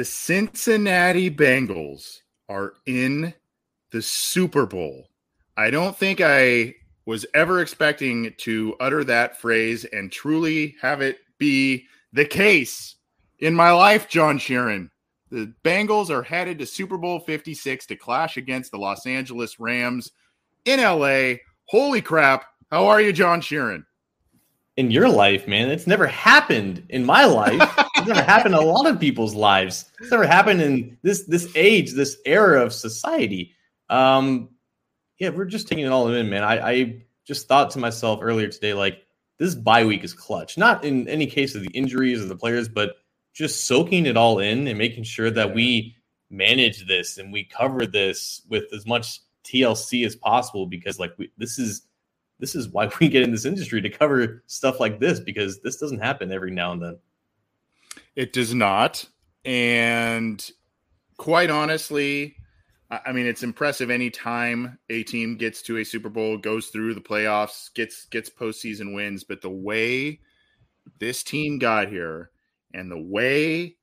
The Cincinnati Bengals are in the Super Bowl. I don't think I was ever expecting to utter that phrase and truly have it be the case in my life, John Sheeran. The Bengals are headed to Super Bowl 56 to clash against the Los Angeles Rams in LA. Holy crap. How are you, John Sheeran? In your life, man. It's never happened in my life. it's never happened in a lot of people's lives. It's never happened in this this age, this era of society. Um, yeah, we're just taking it all in, man. I, I just thought to myself earlier today, like this bye week is clutch. Not in any case of the injuries of the players, but just soaking it all in and making sure that we manage this and we cover this with as much TLC as possible because like we, this is this is why we get in this industry to cover stuff like this because this doesn't happen every now and then. It does not. And quite honestly, I mean, it's impressive any time a team gets to a Super Bowl, goes through the playoffs, gets gets postseason wins. But the way this team got here and the way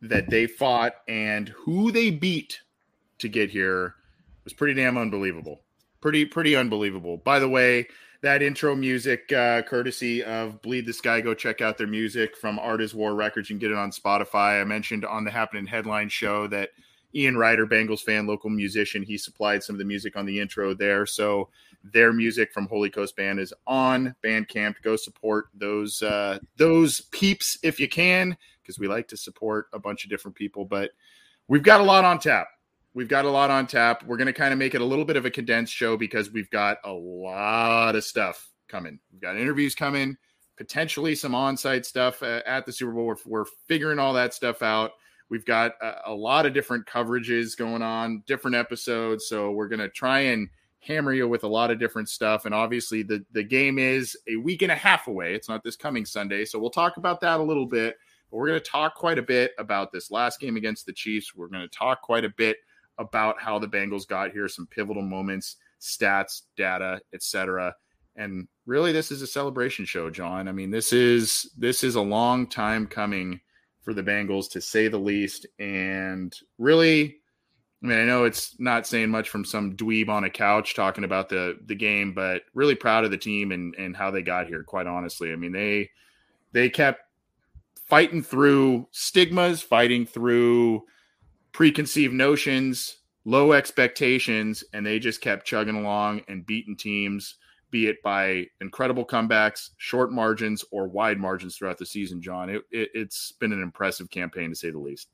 that they fought and who they beat to get here was pretty damn unbelievable pretty pretty unbelievable. By the way, that intro music, uh, courtesy of Bleed the Sky. Go check out their music from Art is War Records. You can get it on Spotify. I mentioned on the Happening Headline show that Ian Ryder, Bengals fan, local musician, he supplied some of the music on the intro there. So their music from Holy Coast Band is on Bandcamp. Go support those uh, those peeps if you can, because we like to support a bunch of different people. But we've got a lot on tap. We've got a lot on tap. We're going to kind of make it a little bit of a condensed show because we've got a lot of stuff coming. We've got interviews coming, potentially some on-site stuff uh, at the Super Bowl. We're, we're, figuring all that stuff out. We've got a, a lot of different coverages going on, different episodes. So we're going to try and hammer you with a lot of different stuff. And obviously, the the game is a week and a half away. It's not this coming Sunday, so we'll talk about that a little bit. But we're going to talk quite a bit about this last game against the Chiefs. We're going to talk quite a bit about how the Bengals got here, some pivotal moments, stats, data, etc. And really, this is a celebration show, John. I mean, this is this is a long time coming for the Bengals, to say the least. And really, I mean, I know it's not saying much from some dweeb on a couch talking about the the game, but really proud of the team and and how they got here. Quite honestly, I mean they they kept fighting through stigmas, fighting through preconceived notions, low expectations, and they just kept chugging along and beating teams, be it by incredible comebacks, short margins, or wide margins throughout the season. John, it, it, it's been an impressive campaign to say the least.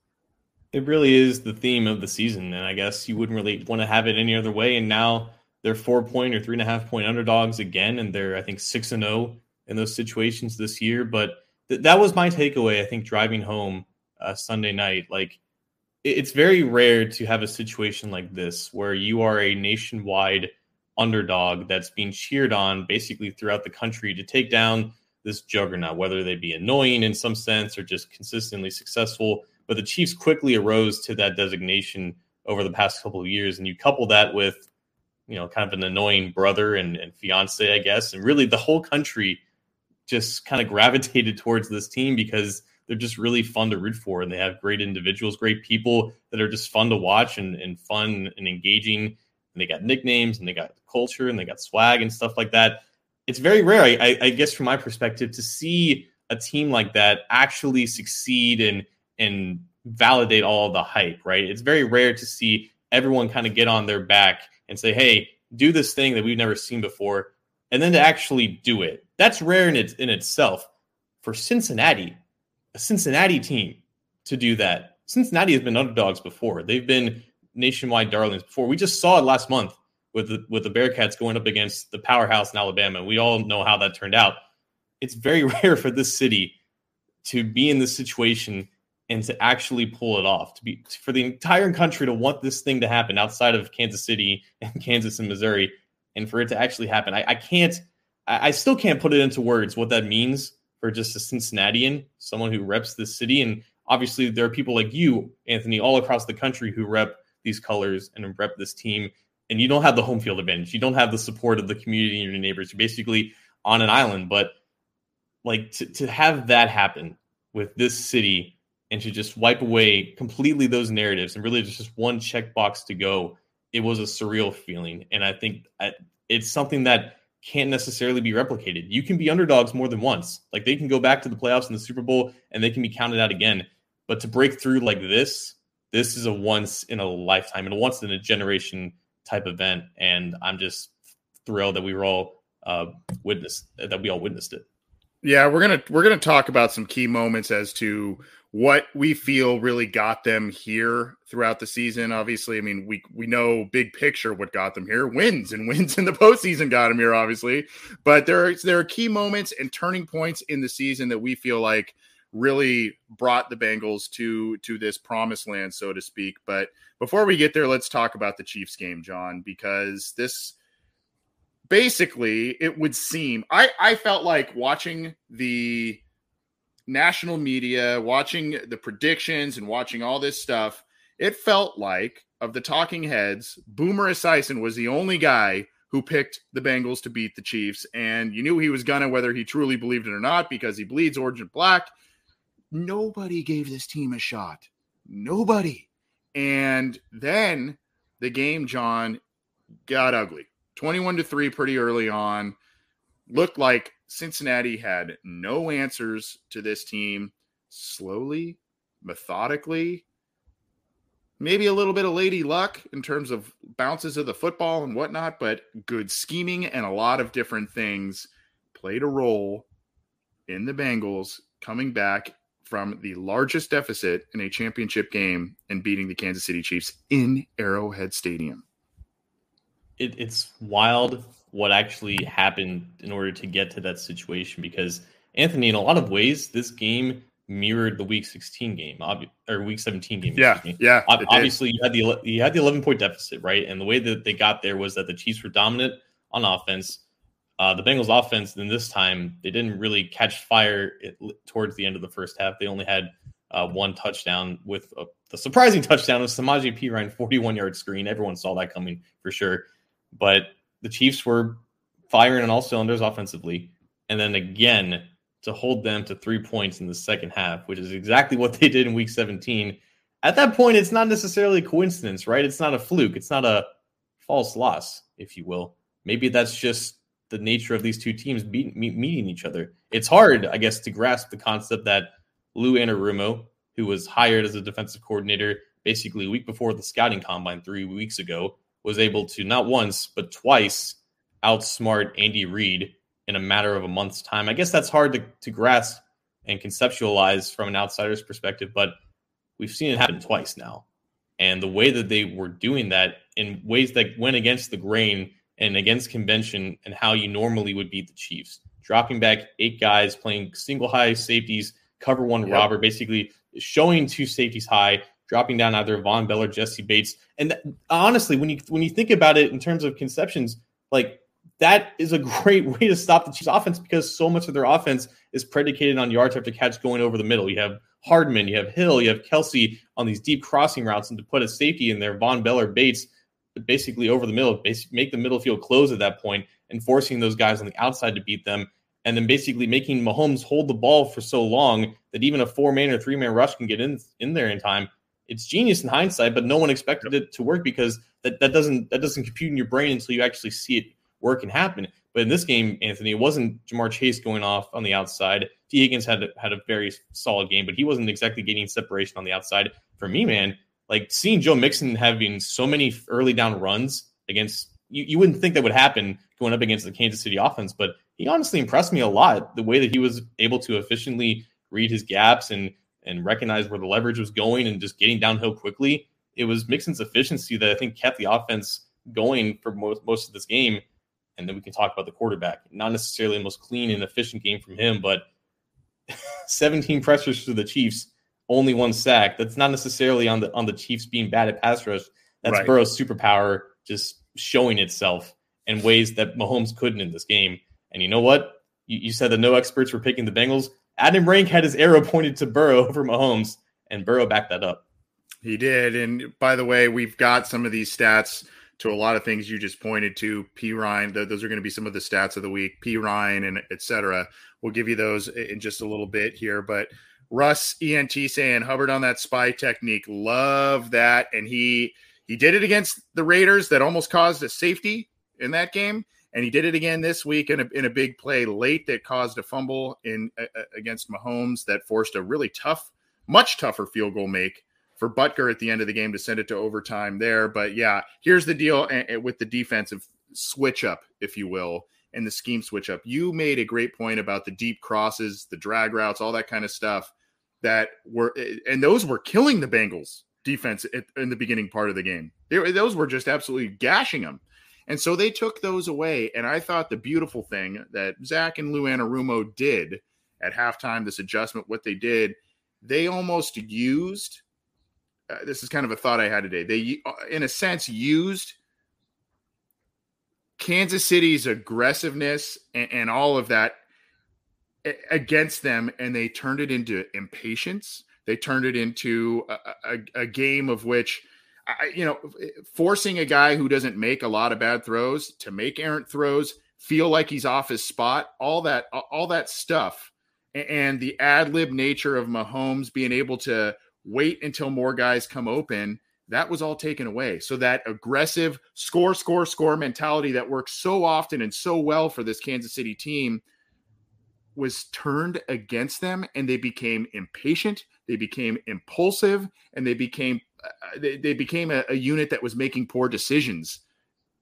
It really is the theme of the season, and I guess you wouldn't really want to have it any other way. And now they're four point or three and a half point underdogs again, and they're I think six and zero oh in those situations this year. But th- that was my takeaway. I think driving home uh, Sunday night, like it's very rare to have a situation like this where you are a nationwide underdog that's being cheered on basically throughout the country to take down this juggernaut, whether they be annoying in some sense or just consistently successful. But the Chiefs quickly arose to that designation over the past couple of years. And you couple that with, you know, kind of an annoying brother and, and fiance, I guess. And really the whole country just kind of gravitated towards this team because they're just really fun to root for and they have great individuals great people that are just fun to watch and, and fun and engaging and they got nicknames and they got culture and they got swag and stuff like that it's very rare, I, I guess, from my perspective, to see a team like that actually succeed and and validate all the hype. Right? It's very rare to see everyone kind of get on their back and say, "Hey, do this thing that we've never seen before," and then to actually do it. That's rare in it in itself. For Cincinnati, a Cincinnati team to do that. Cincinnati has been underdogs before. They've been nationwide darlings before. We just saw it last month with the, with the Bearcats going up against the powerhouse in Alabama. We all know how that turned out. It's very rare for this city to be in this situation and to actually pull it off. To be for the entire country to want this thing to happen outside of Kansas City and Kansas and Missouri, and for it to actually happen, I, I can't. I, I still can't put it into words what that means for just a Cincinnatian, someone who reps this city. And obviously, there are people like you, Anthony, all across the country who rep these colors and rep this team and you don't have the home field advantage. You don't have the support of the community and your neighbors. You're basically on an island. But like to, to have that happen with this city and to just wipe away completely those narratives and really just one checkbox to go, it was a surreal feeling. And I think uh, it's something that can't necessarily be replicated. You can be underdogs more than once. Like they can go back to the playoffs in the Super Bowl and they can be counted out again. But to break through like this, this is a once in a lifetime and a once in a generation type event, and I'm just thrilled that we were all uh, witnessed that we all witnessed it. Yeah, we're gonna we're gonna talk about some key moments as to what we feel really got them here throughout the season. Obviously, I mean we we know big picture what got them here. Wins and wins in the postseason got them here, obviously. But there are there are key moments and turning points in the season that we feel like really brought the Bengals to to this promised land, so to speak. But before we get there, let's talk about the Chiefs game, John, because this basically it would seem I I felt like watching the national media, watching the predictions and watching all this stuff, it felt like of the talking heads, Boomer Esiason was the only guy who picked the Bengals to beat the Chiefs. And you knew he was gonna, whether he truly believed it or not, because he bleeds orange and black. Nobody gave this team a shot. Nobody. And then the game, John, got ugly. 21 to 3 pretty early on. Looked like Cincinnati had no answers to this team. Slowly, methodically, maybe a little bit of lady luck in terms of bounces of the football and whatnot, but good scheming and a lot of different things played a role in the Bengals coming back from the largest deficit in a championship game and beating the Kansas City Chiefs in Arrowhead Stadium. It, it's wild what actually happened in order to get to that situation because Anthony, in a lot of ways, this game mirrored the Week 16 game, or Week 17 game. Yeah, yeah. Obviously, you had the you had the 11 point deficit, right? And the way that they got there was that the Chiefs were dominant on offense. Uh, the Bengals offense, then this time, they didn't really catch fire towards the end of the first half. They only had uh, one touchdown with a, the surprising touchdown of Samaje Perine 41 yard screen. Everyone saw that coming for sure. But the Chiefs were firing on all cylinders offensively. And then again, to hold them to three points in the second half, which is exactly what they did in week 17. At that point, it's not necessarily a coincidence, right? It's not a fluke. It's not a false loss, if you will. Maybe that's just the nature of these two teams meet, meet, meeting each other. It's hard, I guess, to grasp the concept that Lou Anarumo, who was hired as a defensive coordinator basically a week before the scouting combine three weeks ago, was able to not once but twice outsmart Andy Reid in a matter of a month's time. I guess that's hard to, to grasp and conceptualize from an outsider's perspective, but we've seen it happen twice now. And the way that they were doing that in ways that went against the grain and against convention and how you normally would beat the Chiefs. Dropping back eight guys, playing single high safeties, cover one yep. robber, basically showing two safeties high, dropping down either Vonn Bell or Jessie Bates. And th- honestly, when you when you think about it in terms of conceptions, like that is a great way to stop the Chiefs offense because so much of their offense is predicated on yards after catch going over the middle. You have Hardman, you have Hill, you have Kelce on these deep crossing routes, and to put a safety in there, Vonn Bell or Bates basically over the middle, make the middle field close at that point and forcing those guys on the outside to beat them. And then basically making Mahomes hold the ball for so long that even a four man or three man rush can get in in there in time. It's genius in hindsight, but no one expected it to work because that, that doesn't that doesn't compute in your brain until you actually see it work and happen. But in this game, Anthony, it wasn't Ja'Marr Chase going off on the outside. Tee Higgins had had a very solid game, but he wasn't exactly getting separation on the outside. For me, man, like seeing Joe Mixon having so many early down runs against you, you wouldn't think that would happen going up against the Kansas City offense, but he honestly impressed me a lot. The way that he was able to efficiently read his gaps and and recognize where the leverage was going and just getting downhill quickly. It was Mixon's efficiency that I think kept the offense going for most, most of this game. And then we can talk about the quarterback. Not necessarily the most clean and efficient game from him, but 17 pressures to the Chiefs, only one sack. That's not necessarily on the on the Chiefs being bad at pass rush. That's right. Burrow's superpower just showing itself in ways that Mahomes couldn't in this game. And you know what? You, you said that no experts were picking the Bengals. Adam Rank had his arrow pointed to Burrow over Mahomes, and Burrow backed that up. He did. And by the way, we've got some of these stats to a lot of things you just pointed to. Perine, those are going to be some of the stats of the week. P Ryan and etc. We'll give you those in just a little bit here. But Russ ENT saying Hubbard on that spy technique, love that, and he he did it against the Raiders that almost caused a safety in that game. And he did it again this week in a, in a big play late that caused a fumble in against Mahomes that forced a really tough, much tougher field goal make for Butker at the end of the game to send it to overtime there. But yeah, here's the deal with the defensive switch up, if you will, and the scheme switch up. You made a great point about the deep crosses, the drag routes, all that kind of stuff that were, eh, and those were killing the Bengals defense in the beginning part of the game. They, those were just absolutely gashing them. And so they took those away. And I thought the beautiful thing that Zac and Lou Anarumo did at halftime, this adjustment, what they did, they almost used. Uh, this is kind of a thought I had today. They, uh, in a sense, used Kansas City's aggressiveness and, and all of that against them, and they turned it into impatience. They turned it into a, a, a game of which I, you know, eh, forcing a guy who doesn't make a lot of bad throws to make errant throws, feel like he's off his spot, all that, all that stuff, and the ad lib nature of Mahomes being able to wait until more guys come open, that was all taken away. So that aggressive score, score, score mentality that works so often and so well for this Kansas City team was turned against them, and they became impatient, they became impulsive, and they became they, they became a, a, unit that was making poor decisions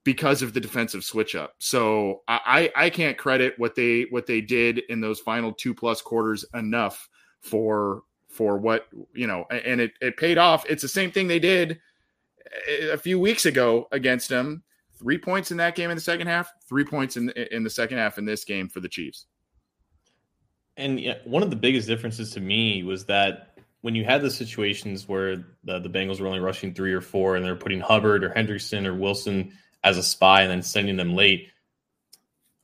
because of the defensive switch up. So I, I can't credit what they what they did in those final two plus quarters enough for for what you know, and it it paid off. It's the same thing they did uh, a few weeks ago against them. Three points in that game in the second half. Three points in in the second half in this game for the Chiefs. And one of the biggest differences to me was that when you had the situations where the, the Bengals were only rushing three or four and they're putting Hubbard or Hendrickson or Wilson as a spy and then sending them late,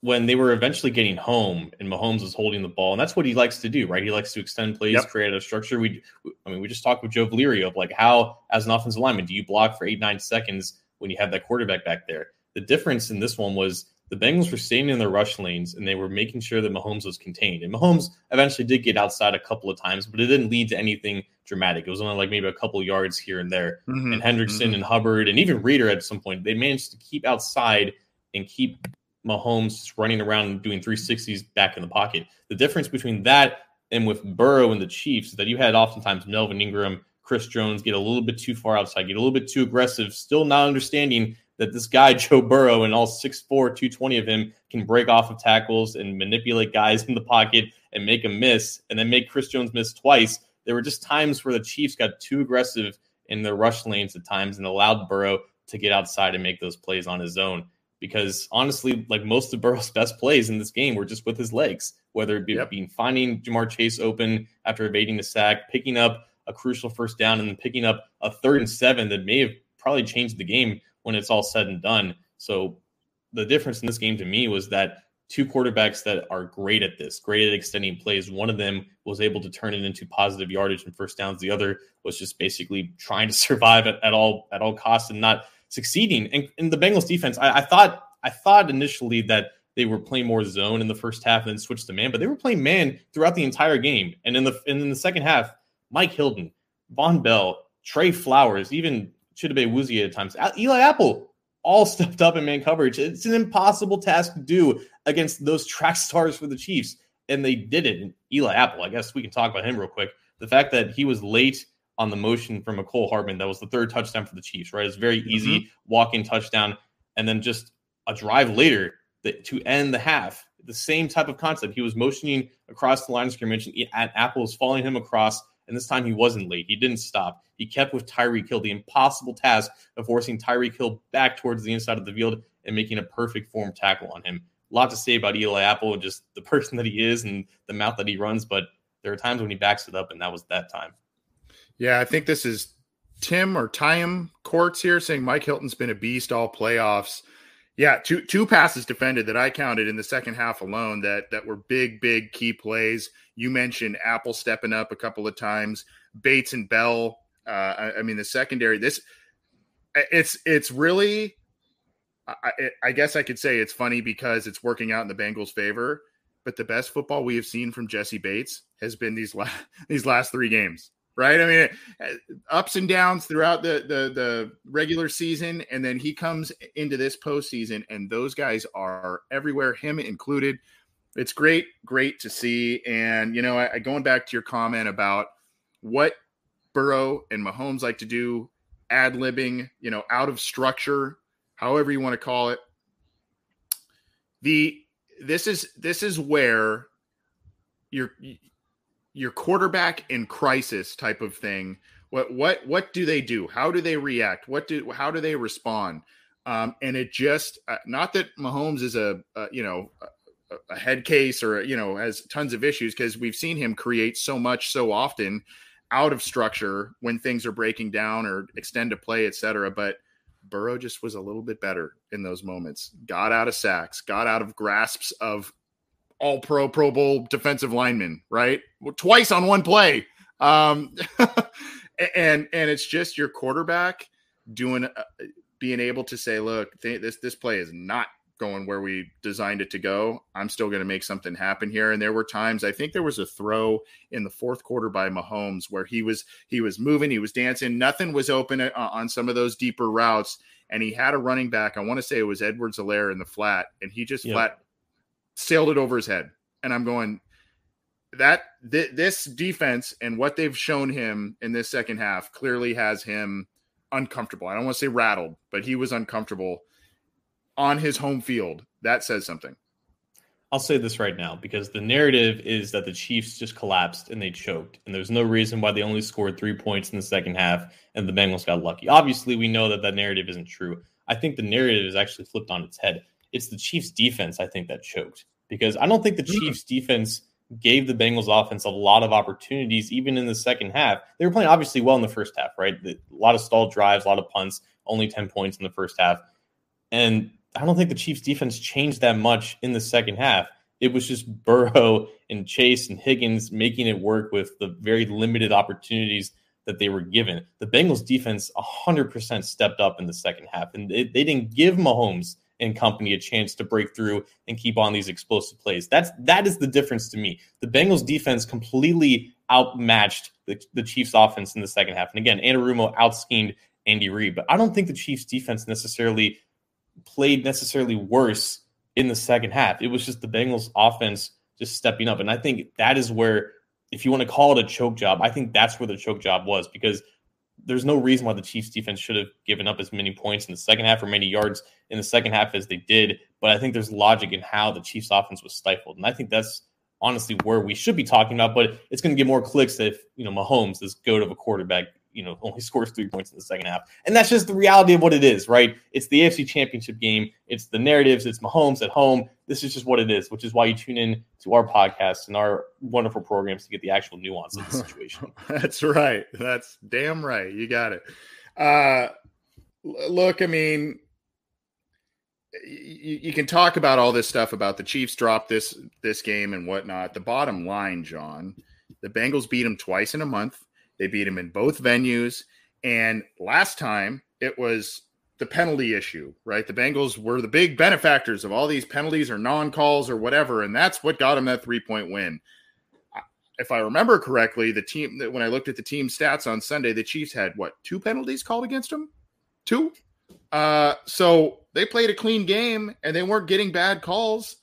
when they were eventually getting home and Mahomes was holding the ball, and that's what he likes to do, right? He likes to extend plays, yep. create a structure. We, I mean, we just talked with Joe Valerio of like how, as an offensive lineman, do you block for eight nine seconds when you have that quarterback back there? The difference in this one was the Bengals were staying in their rush lanes and they were making sure that Mahomes was contained. And Mahomes eventually did get outside a couple of times, but it didn't lead to anything dramatic. It was only like maybe a couple yards here and there. Mm-hmm. And Hendrickson mm-hmm. and Hubbard and even Reader at some point, they managed to keep outside and keep Mahomes running around and doing 360s back in the pocket. The difference between that and with Burrow and the Chiefs is that you had oftentimes Melvin Ingram, Chris Jones get a little bit too far outside, get a little bit too aggressive, still not understanding that this guy, Joe Burrow, and all 6'4, 220 of him can break off of tackles and manipulate guys in the pocket and make them miss, and then make Chris Jones miss twice. There were just times where the Chiefs got too aggressive in their rush lanes at times and allowed Burrow to get outside and make those plays on his own. Because honestly, like most of Burrow's best plays in this game were just with his legs, whether it be yep. being finding Ja'Marr Chase open after evading the sack, picking up a crucial first down, and then picking up a third and seven that may have probably changed the game when it's all said and done. So the difference in this game to me was that two quarterbacks that are great at this, great at extending plays. One of them was able to turn it into positive yardage and first downs. The other was just basically trying to survive at, at all at all costs and not succeeding. And in the Bengals defense, I, I, thought I thought initially that they were playing more zone in the first half and then switched to man, but they were playing man throughout the entire game. And in the and in the second half, Mike Hilton, Vonn Bell, Trey Flowers, even Chidobe Awuzie at times. Eli Apple all stepped up in man coverage. It's an impossible task to do against those track stars for the Chiefs, and they did it. And Eli Apple, I guess we can talk about him real quick. The fact that he was late on the motion from Mecole Hardman, that was the third touchdown for the Chiefs, right? It's very easy mm-hmm. walking touchdown, and then just a drive later that, to end the half. The same type of concept. He was motioning across the line of scrimmage, and Apple was following him across and this time he wasn't late. He didn't stop. He kept with Tyreek Hill, the impossible task of forcing Tyreek Hill back towards the inside of the field and making a perfect form tackle on him. A lot to say about Eli Apple and just the person that he is and the mouth that he runs, but there are times when he backs it up, and that was that time. Yeah, I think this is Tim or Time Courts here saying Mike Hilton's been a beast all playoffs. Yeah, two two passes defended that I counted in the second half alone that that were big, big key plays. You mentioned Apple stepping up a couple of times, Bates and Bell. Uh, I, I mean, the secondary. This it's it's really. I, I guess I could say it's funny because it's working out in the Bengals' favor. But the best football we have seen from Jessie Bates has been these last these last three games right? I mean, uh, ups and downs throughout the, the the regular season, and then he comes into this postseason, and those guys are everywhere, him included. It's great, great to see. And you know, I, going back to your comment about what Burrow and Mahomes like to do, ad libbing, you know, out of structure, however you want to call it. The this is this is where you're your quarterback in crisis type of thing what what what do they do? How do they react? What do how do they respond? Um, and it just uh, not that Mahomes is a, a you know a, a, head case or you know has tons of issues because we've seen him create so much so often out of structure when things are breaking down or extend to play etc but Burrow just was a little bit better in those moments. Got out of sacks got out of grasps of all pro Pro Bowl defensive lineman, right? Twice on one play. Um, and and it's just your quarterback doing uh, being able to say, look, th- this this play is not going where we designed it to go. I'm still going to make something happen here. And there were times I think there was a throw in the fourth quarter by Mahomes where he was he was moving, he was dancing, nothing was open uh, on some of those deeper routes, and he had a running back. I want to say it was Edwards-Helaire in the flat, and he just yep. flat sailed it over his head. And I'm going, that th- this defense and what they've shown him in this second half clearly has him uncomfortable. I don't want to say rattled, but he was uncomfortable on his home field. That says something. I'll say this right now because the narrative is that the Chiefs just collapsed and they choked, and there's no reason why they only scored three points in the second half and the Bengals got lucky. Obviously, we know that that narrative isn't true. I think the narrative is actually flipped on its head it's the Chiefs defense, I think, that choked because I don't think the hmm. Chiefs defense gave the Bengals offense a lot of opportunities, even in the second half. They were playing obviously well in the first half, right? A lot of stalled drives, a lot of punts, only 10 points in the first half. And I don't think the Chiefs defense changed that much in the second half. It was just Burrow and Chase and Higgins making it work with the very limited opportunities that they were given. The Bengals defense 100% stepped up in the second half, and they, they didn't give Mahomes and company a chance to break through and keep on these explosive plays. That's that is the difference to me. The Bengals defense completely outmatched the, the Chiefs offense in the second half. And again, Anarumo outschemed Andy Reid, but I don't think the Chiefs defense necessarily played necessarily worse in the second half. It was just the Bengals offense just stepping up. And I think that is where, if you want to call it a choke job, I think that's where the choke job was because there's no reason why the Chiefs defense should have given up as many points in the second half or many yards in the second half as they did. But I think there's logic in how the Chiefs offense was stifled. And I think that's honestly where we should be talking about. But it's going to get more clicks if, you know, Mahomes, this goat of a quarterback, you know, only scores three points in the second half. And that's just the reality of what it is, right? It's the AFC championship game. It's the narratives. It's Mahomes at home. This is just what it is, which is why you tune in to our podcast and our wonderful programs to get the actual nuance of the situation. that's right. That's damn right. You got it. Uh, look, I mean, you, you, can talk about all this stuff about the Chiefs drop this this game and whatnot. The bottom line, John, the Bengals beat them twice in a month. They beat him in both venues. And last time it was the penalty issue, right? The Bengals were the big benefactors of all these penalties or non calls or whatever. And that's what got him that three point win. If I remember correctly, the team that when I looked at the team stats on Sunday, the Chiefs had what two penalties called against them? Two? Uh, so they played a clean game and they weren't getting bad calls.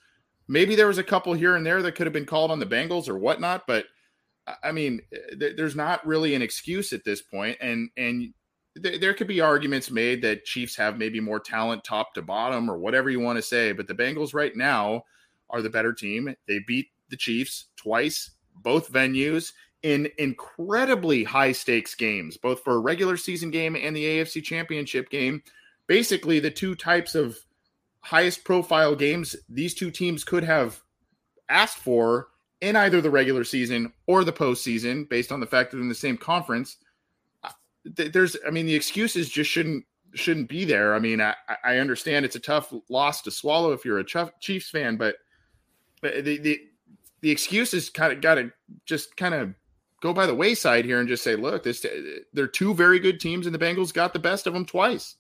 Maybe there was a couple here and there that could have been called on the Bengals or whatnot, but I mean, eh, th- there's not really an excuse at this point, and and th- there could be arguments made that Chiefs have maybe more talent top to bottom or whatever you want to say, but the Bengals right now are the better team. They beat the Chiefs twice, both venues in incredibly high stakes games, both for a regular season game and the AFC Championship game. Basically, the two types of highest profile games these two teams could have asked for in either the regular season or the postseason, based on the fact that in the same conference. There's, I mean, the excuses just shouldn't shouldn't be there. I mean, I, I understand it's a tough loss to swallow if you're a Chiefs fan, but the the the excuses kind of got to just kind of go by the wayside here and just say, look, this they're two very good teams, and the Bengals got the best of them twice.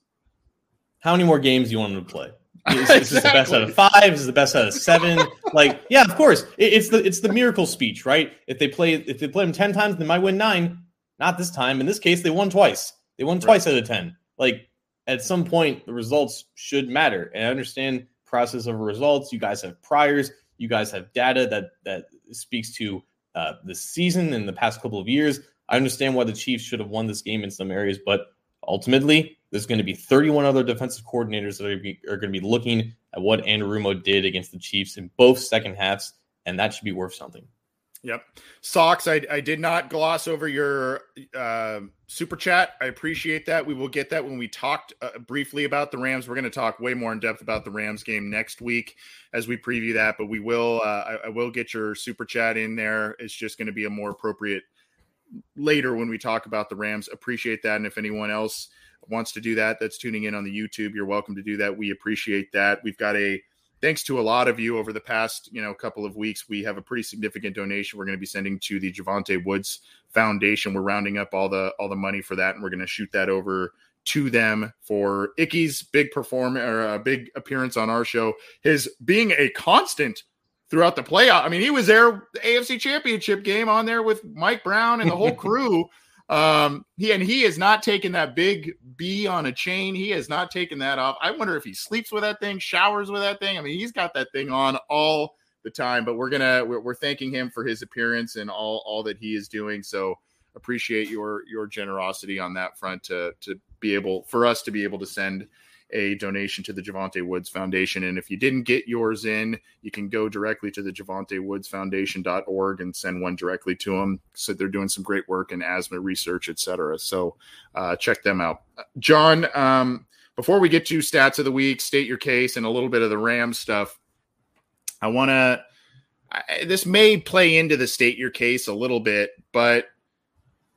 How many more games do you want them to play? Is, exactly. is this the best out of five? Is the best out of seven? like, yeah, of course. It, it's the it's the miracle speech, right? If they play if they play them ten times, they might win nine. Not this time. In this case, they won twice. They won twice right. out of ten. Like at some point, the results should matter. And I understand process of results. You guys have priors. You guys have data that that speaks to uh, the season in the past couple of years. I understand why the Chiefs should have won this game in some areas, but ultimately, there's going to be 31 other defensive coordinators that are, are going to be looking at what Anarumo did against the Chiefs in both second halves, and that should be worth something. Yep. Socks, I, I did not gloss over your uh, super chat. I appreciate that. We will get that when we talked uh, briefly about the Rams. We're going to talk way more in depth about the Rams game next week as we preview that. But we will, uh, I, I, will get your super chat in there. It's just going to be a more appropriate later when we talk about the Rams. Appreciate that. And if anyone else wants to do that, that's tuning in on the YouTube, you're welcome to do that. We appreciate that. We've got a thanks to a lot of you over the past you know couple of weeks we have a pretty significant donation we're going to be sending to the Jovante Woods Foundation we're rounding up all the all the money for that and we're going to shoot that over to them for Ickey's big perform or a big appearance on our show his being a constant throughout the playoff I mean he was there the AFC championship game on there with Mike Brown and the whole crew um, he and he has not taken that big B on a chain. He has not taken that off. I wonder if he sleeps with that thing, showers with that thing. I mean, he's got that thing on all the time. But we're gonna we're, we're thanking him for his appearance and all all that he is doing. So appreciate your your generosity on that front to to be able for us to be able to send a donation to the Jovante Woods Foundation. And if you didn't get yours in, you can go directly to the Jovante Woods Foundation.org and send one directly to them. So they're doing some great work in asthma research, et cetera. So uh, check them out. John, um, before we get to stats of the week, state your case, and a little bit of the Ram stuff, I want to. This may play into the state your case a little bit, but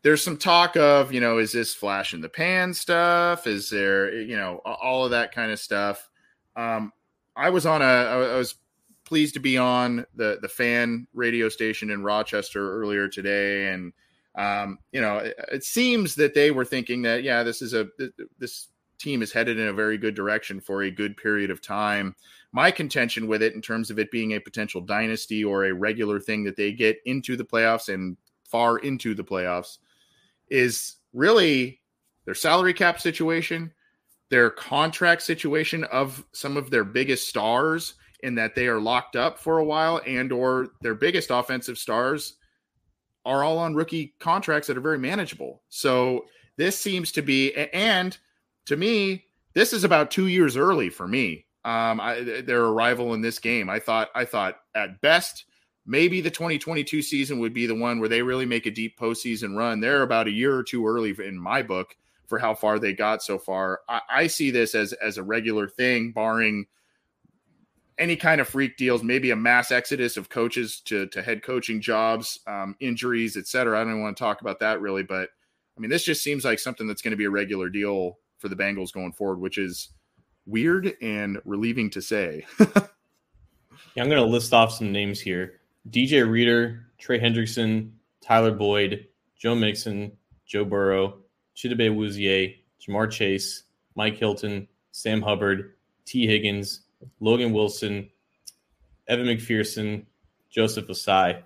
there's some talk of, you know, is this flash in the pan stuff? Is there, you know, all of that kind of stuff? Um, I was on a, I was pleased to be on the the fan radio station in Rochester earlier today, and um, you know, it, it, seems that they were thinking that yeah, this is a this team is headed in a very good direction for a good period of time. My contention with it, in terms of it being a potential dynasty or a regular thing that they get into the playoffs and far into the playoffs, is really their salary cap situation, their contract situation of some of their biggest stars in that they are locked up for a while and or their biggest offensive stars are all on rookie contracts that are very manageable. So this seems to be and to me this is about 2 years early for me. Um I, their arrival in this game. I thought I thought at best maybe the 2022 season would be the one where they really make a deep postseason run. They're about a year or two early in my book for how far they got so far. I, I see this as as a regular thing, barring any kind of freak deals, maybe a mass exodus of coaches to to head coaching jobs, um, injuries, etc. I don't want to talk about that really, but I mean, this just seems like something that's going to be a regular deal for the Bengals going forward, which is weird and relieving to say. yeah, I'm going to list off some names here. DJ Reader, Trey Hendrickson, Tyler Boyd, Joe Mixon, Joe Burrow, Chidobe Awuzie, Ja'Marr Chase, Mike Hilton, Sam Hubbard, Tee Higgins, Logan Wilson, Evan McPherson, Joseph Ossai.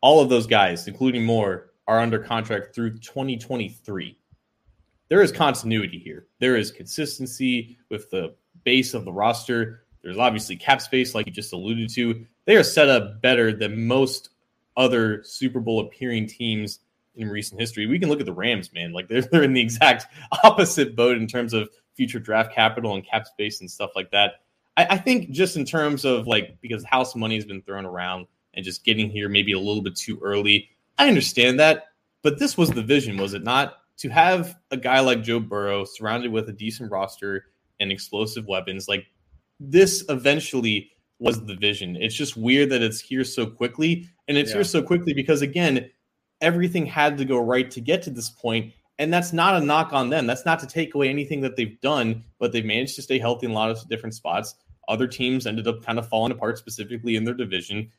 All of those guys, including more, are under contract through 2023. there is continuity here. There is consistency with the base of the roster. There's obviously cap space, like you just alluded to. They are set up better than most other Super Bowl appearing teams in recent history. We can look at the Rams, man. Like they're, they're in the exact opposite boat in terms of future draft capital and cap space and stuff like that. I, I think just in terms of like because house money has been thrown around and just getting here maybe a little bit too early. I understand that, but this was the vision, was it not? To have a guy like Joe Burrow surrounded with a decent roster and explosive weapons, like this eventually was the vision. It's just weird that it's here so quickly. And it's yeah. here so quickly because, again, everything had to go right to get to this point. And that's not a knock on them. That's not to take away anything that they've done, but they've managed to stay healthy in a lot of different spots. Other teams ended up kind of falling apart, specifically in their division,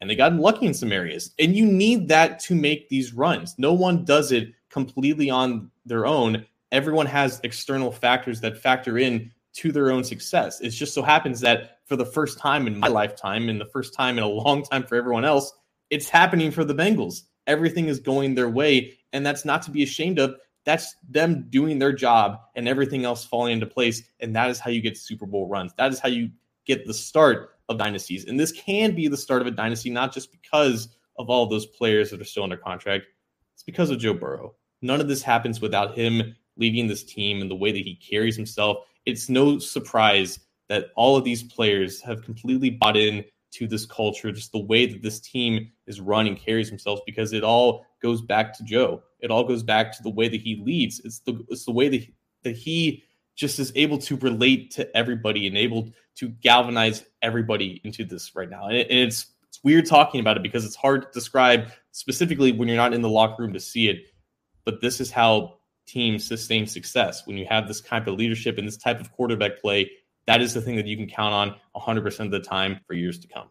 and they got lucky in some areas. And you need that to make these runs. No one does it completely on their own. Everyone has external factors that factor in to their own success. It just so happens that for the first time in my lifetime, and the first time in a long time for everyone else, it's happening for the Bengals. Everything is going their way, and that's not to be ashamed of. That's them doing their job and everything else falling into place. And that is how you get Super Bowl runs. That is how you get the start of dynasties. And this can be the start of a dynasty, not just because of all those players that are still under contract. It's because of Joe Burrow. None of this happens without him leading this team and the way that he carries himself. It's no surprise that all of these players have completely bought in to this culture, just the way that this team is run and carries themselves, because it all goes back to Joe. It all goes back to the way that he leads. It's the it's the way that he, that he just is able to relate to everybody and able to galvanize everybody into this right now. And, it, and it's it's weird talking about it because it's hard to describe specifically when you're not in the locker room to see it. But this is how teams sustain success when you have this type of leadership and this type of quarterback play. That is the thing that you can count on 100% of the time for years to come.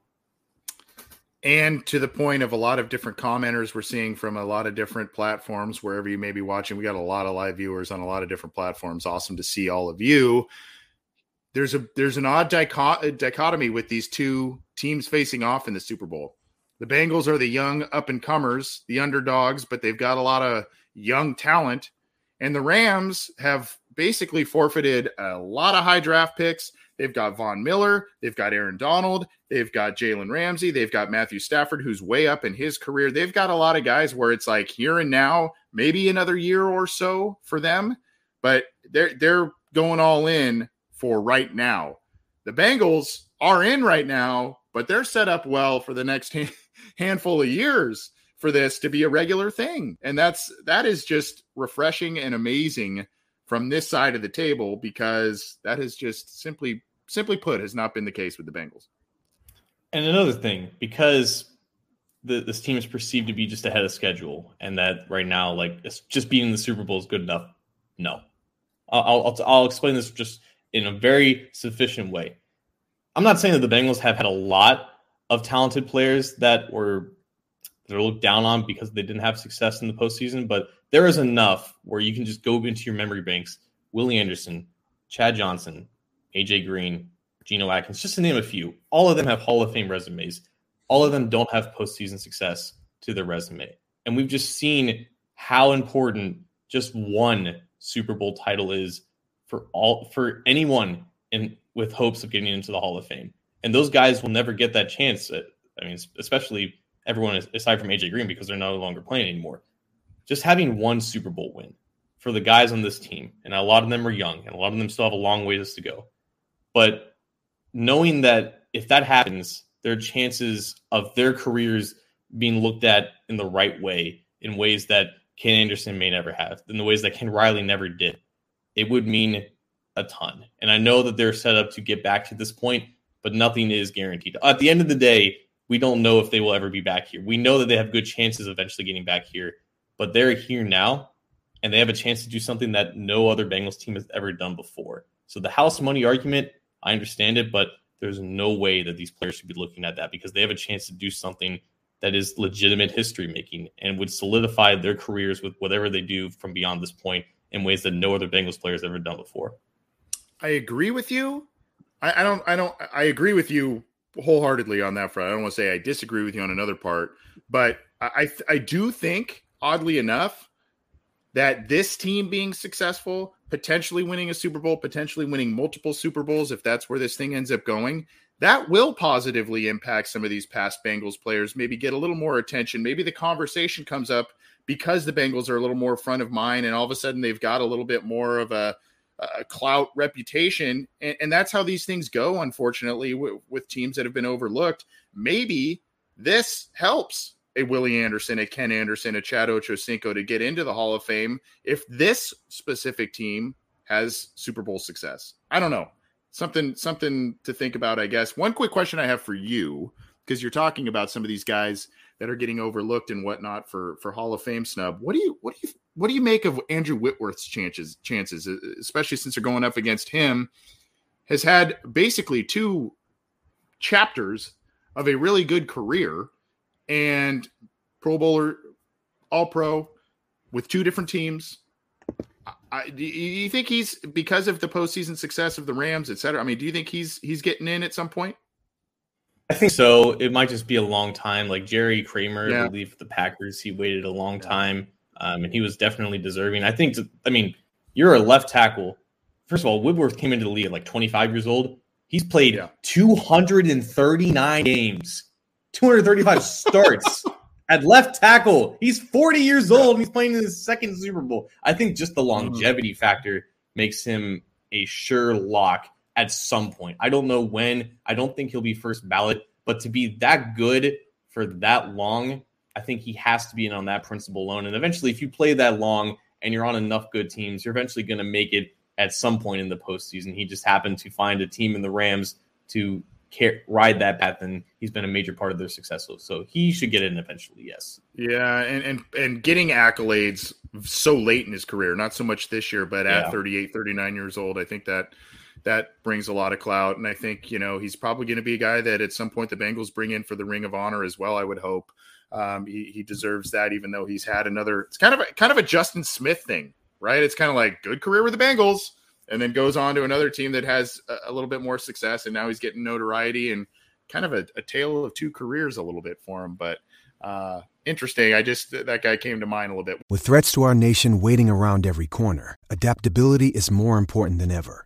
And to the point of a lot of different commenters we're seeing from a lot of different platforms, wherever you may be watching, we got a lot of live viewers on a lot of different platforms. Awesome to see all of you. There's a there's an odd dichotomy with these two teams facing off in the Super Bowl. The Bengals are the young up and comers, the underdogs, but they've got a lot of young talent. And the Rams have basically forfeited a lot of high draft picks They've got Von Miller, they've got Aaron Donald, they've got Jalen Ramsey, they've got Matthew Stafford, who's way up in his career. They've got a lot of guys where it's like here and now, maybe another year or so for them, but they're they're going all in for right now. The Bengals are in right now, but they're set up well for the next handful of years for this to be a regular thing. And that's that is just refreshing and amazing from this side of the table because that has just simply simply put, has not been the case with the Bengals. And another thing, because the, this team is perceived to be just ahead of schedule, and that right now, like just being the Super Bowl is good enough. No, I'll, I'll, I'll explain this just in a very sufficient way. I'm not saying that the Bengals have had a lot of talented players that were that are looked down on because they didn't have success in the postseason, but there is enough where you can just go into your memory banks. Willie Anderson, Chad Johnson, AJ Green, Geno Atkins, just to name a few. All of them have Hall of Fame resumes. All of them don't have postseason success to their resume. And we've just seen how important just one Super Bowl title is for all for anyone in with hopes of getting into the Hall of Fame. And those guys will never get that chance. Uh, I mean, especially everyone aside from AJ Green because they're no longer playing anymore. Just having one Super Bowl win for the guys on this team, and a lot of them are young, and a lot of them still have a long ways to go. But knowing that if that happens, their chances of their careers being looked at in the right way, in ways that Ken Anderson may never have, in the ways that Ken Riley never did, it would mean a ton. And I know that they're set up to get back to this point, but nothing is guaranteed. At the end of the day, we don't know if they will ever be back here. We know that they have good chances of eventually getting back here, but they're here now and they have a chance to do something that no other Bengals team has ever done before. So the house money argument, I understand it, but there's no way that these players should be looking at that because they have a chance to do something that is legitimate history making and would solidify their careers with whatever they do from beyond this point in ways that no other Bengals players ever done before. I agree with you. I, I don't I don't I agree with you wholeheartedly on that front. I don't want to say I disagree with you on another part, but I I do think, oddly enough, that this team being successful, potentially winning a Super Bowl, potentially winning multiple Super Bowls, if that's where this thing ends up going, that will positively impact some of these past Bengals players, maybe get a little more attention. Maybe the conversation comes up because the Bengals are a little more front of mind and all of a sudden they've got a little bit more of a, clout reputation. And, and, that's how these things go, unfortunately, w- with teams that have been overlooked. Maybe this helps a Willie Anderson, a Ken Anderson, a Chad Ochocinco to get into the Hall of Fame if this specific team has Super Bowl success. I don't know. Something something to think about, I guess. One quick question I have for you, because you're talking about some of these guys that are getting overlooked and whatnot for for Hall of Fame snub. What do you what do you what do you make of Andrew Whitworth's chances chances, especially since they're going up against him? Has had basically two chapters of a really good career and Pro Bowler, All Pro with two different teams. I, do you think he's because of the postseason success of the Rams, et cetera? I mean, do you think he's he's getting in at some point? I think so. It might just be a long time. Like Jerry Kramer, yeah. I believe the Packers, he waited a long time, um, and he was definitely deserving. I think. I mean, you're a left tackle. First of all, Whitworth came into the league at like 25 years old. He's played yeah. 239 games 235 starts at left tackle. He's 40 years old. He's playing in his second Super Bowl. I think just the mm-hmm. longevity factor makes him a sure lock at some point. I don't know when. I don't think he'll be first ballot, but to be that good for that long, I think he has to be in on that principle alone. And eventually, if you play that long and you're on enough good teams, you're eventually going to make it at some point in the postseason. He just happened to find a team in the Rams to care, ride that path, and he's been a major part of their success. So he should get in eventually. Yes. Yeah, and and and getting accolades so late in his career, not so much this year, but at yeah. 38, 39 years old, I think that that brings a lot of clout. And I think you know he's probably going to be a guy that at some point the Bengals bring in for the Ring of Honor as well. I would hope. Um, he, he deserves that, even though he's had another. It's kind of a, kind of a Justin Smith thing, right? It's kind of like good career with the Bengals and then goes on to another team that has a, a little bit more success, and now he's getting notoriety and kind of a, a tale of two careers a little bit for him. But uh, interesting. I just that guy came to mind a little bit. With threats to our nation waiting around every corner, adaptability is more important than ever.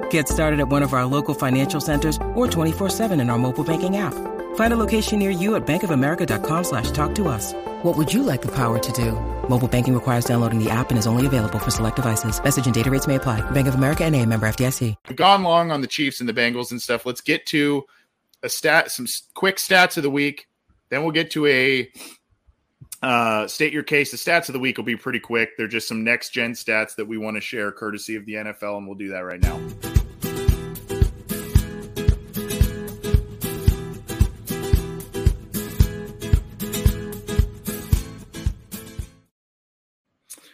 Get started at one of our local financial centers or 24-7 in our mobile banking app. Find a location near you at bankofamerica.com slash talk to us. What would you like the power to do? Mobile banking requires downloading the app and is only available for select devices. Message and data rates may apply. Bank of America and a member FDIC. We've gone long on the Chiefs and the Bengals and stuff. Let's get to a stat, some quick stats of the week. Then we'll get to a uh, state your case. The stats of the week will be pretty quick. They're just some next gen stats that we want to share courtesy of the NFL, and we'll do that right now.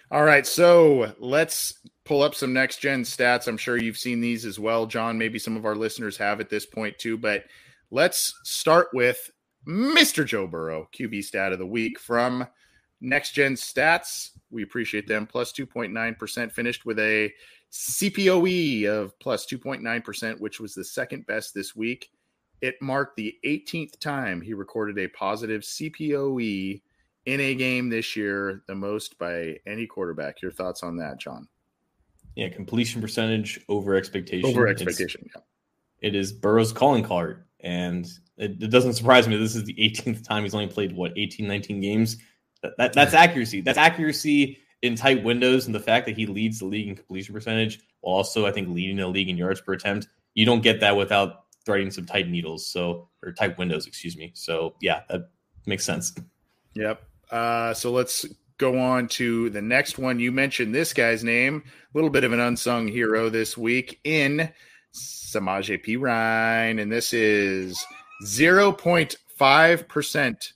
All right, so let's pull up some next gen stats. I'm sure you've seen these as well, John. Maybe some of our listeners have at this point too, but let's start with Mr. Joe Burrow, QB stat of the week from Next Gen Stats. We appreciate them. Plus 2.9% finished with a CPOE of plus 2.9%, which was the second best this week. It marked the 18th time he recorded a positive CPOE in a game this year, the most by any quarterback. Your thoughts on that, John? Yeah, completion percentage over expectation. Over expectation. It's, yeah. It is Burrow's calling card, and it, it, doesn't surprise me. This is the 18th time he's only played what 18, 19 games. That, that that's accuracy. That's accuracy in tight windows, and the fact that he leads the league in completion percentage, while also I think leading the league in yards per attempt. You don't get that without threading some tight needles. So or tight windows, excuse me. So yeah, that makes sense. Yep. Uh, so let's go on to the next one. You mentioned this guy's name, a little bit of an unsung hero this week in Samaje Perine, and this is 0.5%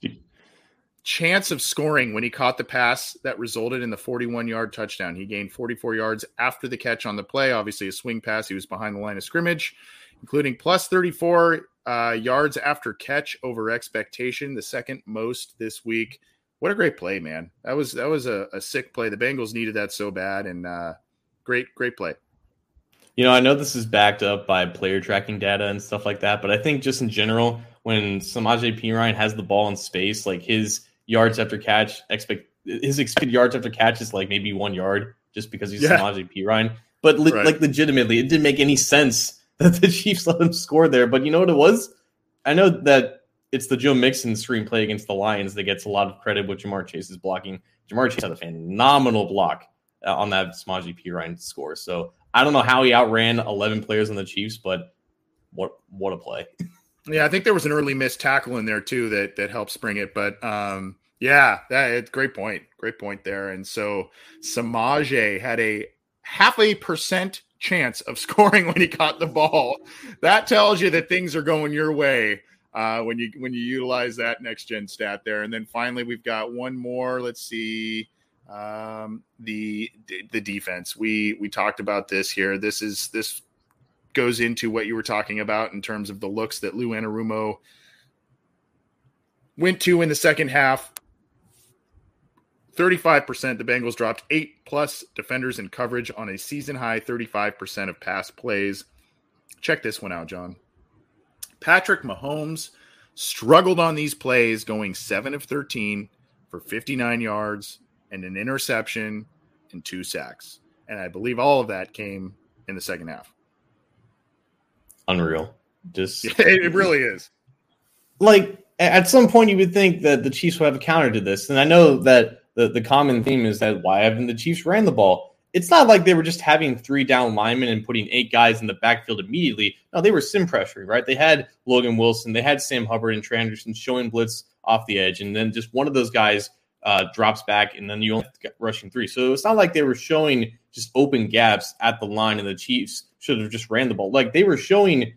chance of scoring when he caught the pass that resulted in the 41 yard touchdown. He gained 44 yards after the catch on the play. Obviously, a swing pass. He was behind the line of scrimmage, including plus 34 uh, yards after catch over expectation, the second most this week what a great play, man. That was that was a, a sick play. The Bengals needed that so bad, and uh, great great play. You know, I know this is backed up by player tracking data and stuff like that, but I think just in general, when Samaje Perine has the ball in space, like his yards after catch expect his expected yards after catch is like maybe one yard just because he's yeah. Samaje Perine. But li- right. like legitimately, it didn't make any sense that the Chiefs let him score there. But you know what it was? I know that it's the Joe Mixon screenplay against the Lions that gets a lot of credit with Ja'Marr Chase's blocking. Ja'Marr Chase had a phenomenal block uh, on that Samaje Perine score. So I don't know how he outran 11 players on the Chiefs, but what what a play. Yeah, I think there was an early missed tackle in there too that that helped spring it. But um, yeah, that great point. Great point there. And so Samaje had a half a percent chance of scoring when he caught the ball. That tells you that things are going your way uh, when you when you utilize that next gen stat there. And then finally, we've got one more. Let's see um, the the defense. We we talked about this here. This is this goes into what you were talking about in terms of the looks that Lou Anarumo went to in the second half. 35%. The Bengals dropped eight plus defenders in coverage on a season high 35% of pass plays. Check this one out, John. Patrick Mahomes struggled on these plays, going 7 of 13 for 59 yards and an interception and two sacks. And I believe all of that came in the second half. Unreal. Just it really is. Like at some point you would think that the Chiefs would have a counter to this. And I know that the, the common theme is that why haven't the Chiefs ran the ball? It's not like they were just having three down linemen and putting eight guys in the backfield immediately. No, they were sim pressuring, right? They had Logan Wilson, they had Sam Hubbard and Trey Anderson showing blitz off the edge, and then just one of those guys uh, drops back, and then you only get rushing three. So it's not like they were showing just open gaps at the line, and the Chiefs should have just ran the ball. Like they were showing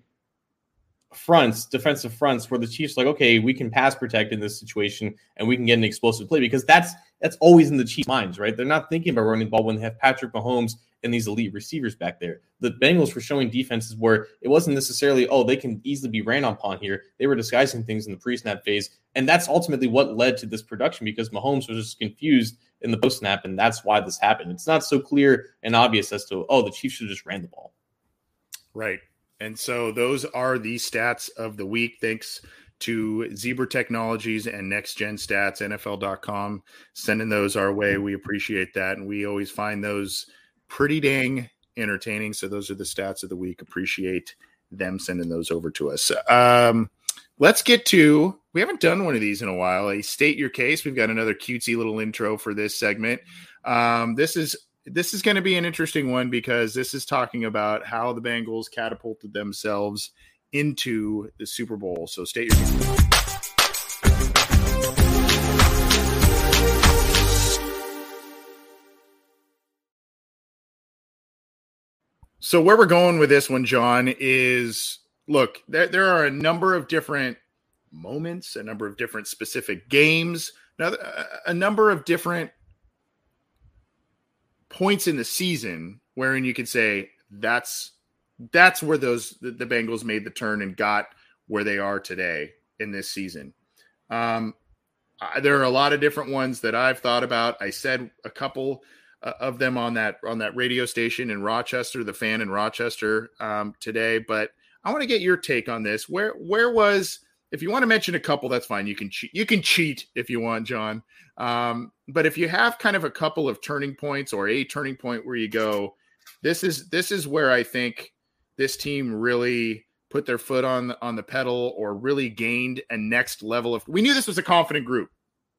fronts, defensive fronts, where the Chiefs like, okay, we can pass protect in this situation, and we can get an explosive play because that's that's always in the Chiefs' minds, right? They're not thinking about running the ball when they have Patrick Mahomes and these elite receivers back there. The Bengals were showing defenses where it wasn't necessarily, oh, they can easily be ran upon here. They were disguising things in the pre-snap phase, and that's ultimately what led to this production because Mahomes was just confused in the post-snap, and that's why this happened. It's not so clear and obvious as to, oh, the Chiefs should just ran the ball. Right. And so those are the stats of the week. Thanks to Zebra Technologies and Next Gen Stats, NFL.com, sending those our way. We appreciate that. And we always find those pretty dang entertaining. So those are the stats of the week. Appreciate them sending those over to us. Um, let's get to we haven't done one of these in a while. A state your case. We've got another cutesy little intro for this segment. Um, this is this is going to be an interesting one because this is talking about how the Bengals catapulted themselves into the Super Bowl. So stay tuned. So where we're going with this one, John, is look, there, there are a number of different moments, a number of different specific games, a number of different points in the season wherein you can say that's that's where those the, the, Bengals made the turn and got where they are today in this season. Um, I, there are a lot of different ones that I've thought about. I said a couple uh, of them on that on that radio station in Rochester, the fan in Rochester um, today. But I want to get your take on this. Where where was if you want to mention a couple, that's fine. You can cheat. You can cheat if you want, John. Um, but if you have kind of a couple of turning points or a turning point where you go, this is this is where I think this team really put their foot on on the pedal or really gained a next level of. We knew this was a confident group,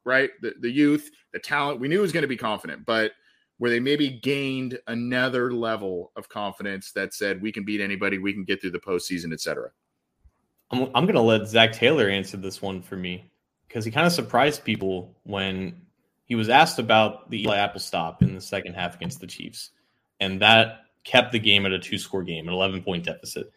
right? The the youth, the talent. We knew was going to be confident, but where they maybe gained another level of confidence that said we can beat anybody, we can get through the postseason, etc. I'm I'm going to let Zac Taylor answer this one for me because he kind of surprised people when he was asked about the Eli Apple stop in the second half against the Chiefs, and that kept the game at a two score game, an 11 point deficit.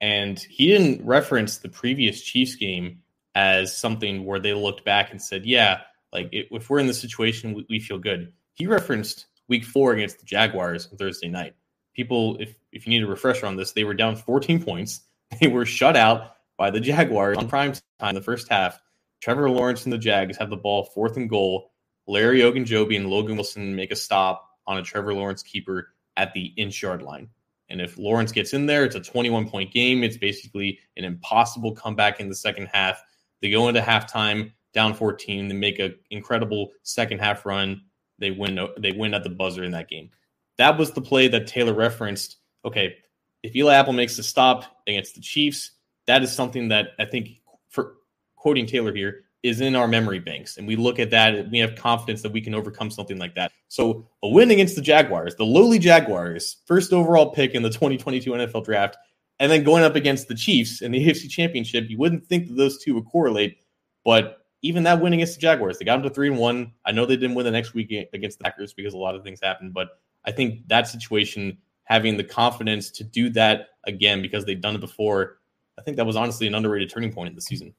And he didn't reference the previous Chiefs game as something where they looked back and said, yeah, like if we're in this situation, we, we feel good. He referenced week four against the Jaguars on Thursday night. People, if, if you need a refresher on this, they were down 14 points. They were shut out by the Jaguars on prime time in the first half. Trevor Lawrence and the Jags have the ball fourth and goal. Larry Ogunjobi and Logan Wilson make a stop on a Trevor Lawrence keeper at the inch yard line. And if Lawrence gets in there, it's a 21 point game. It's basically an impossible comeback in the second half. They go into halftime down 14. They make an incredible second half run. They win. They win at the buzzer in that game. That was the play that Taylor referenced. Okay, if Eli Apple makes the stop against the Chiefs, that is something that I think, for quoting Taylor here, is in our memory banks. And we look at that and we have confidence that we can overcome something like that. So a win against the Jaguars, the lowly Jaguars, first overall pick in the 2022 NFL draft, and then going up against the Chiefs in the AFC Championship, you wouldn't think that those two would correlate. But even that win against the Jaguars, they got them to three and one. I know they didn't win the next week against the Packers because a lot of things happened, but I think that situation, having the confidence to do that again because they've done it before, I think that was honestly an underrated turning point in the season.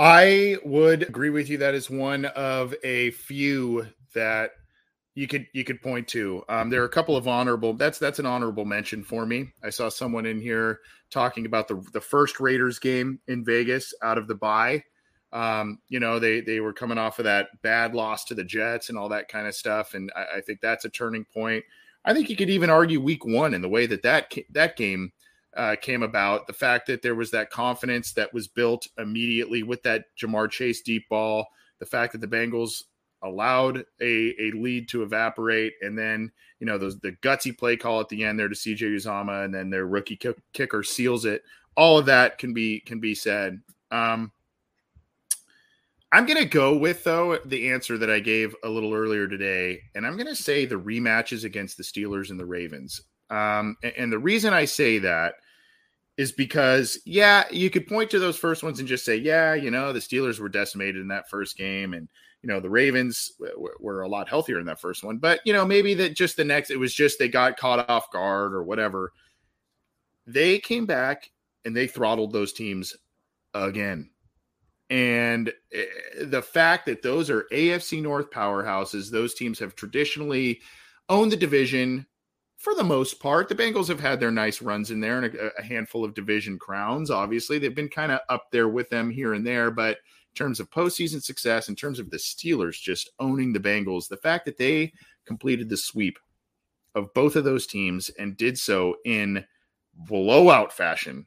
I would agree with you. That is one of a few that you could you could point to. Um, there are a couple of honorable. That's that's an honorable mention for me. I saw someone in here talking about the the first Raiders game in Vegas out of the bye. Um, you know, they they were coming off of that bad loss to the Jets and all that kind of stuff, and I, I think that's a turning point. I think you could even argue Week One in the way that that that game uh, came about. The fact that there was that confidence that was built immediately with that Ja'Marr Chase deep ball, the fact that the Bengals allowed a, a lead to evaporate, and then you know those the gutsy play call at the end there to CJ Uzomah, and then their rookie kicker seals it. All of that can be can be said. Um, I'm going to go with though the answer that I gave a little earlier today, and I'm going to say the rematches against the Steelers and the Ravens. Um, and, and the reason I say that is because, yeah, you could point to those first ones and just say, yeah, you know, the Steelers were decimated in that first game, and you know the Ravens w- were a lot healthier in that first one. But you know, maybe that just the next, it was just they got caught off guard or whatever. They came back and they throttled those teams again. And eh, the fact that those are AFC North powerhouses, those teams have traditionally owned the division, for the most part, the Bengals have had their nice runs in there and a, a handful of division crowns. Obviously, they've been kind of up there with them here and there, but in terms of postseason success, in terms of the Steelers just owning the Bengals, the fact that they completed the sweep of both of those teams and did so in blowout fashion,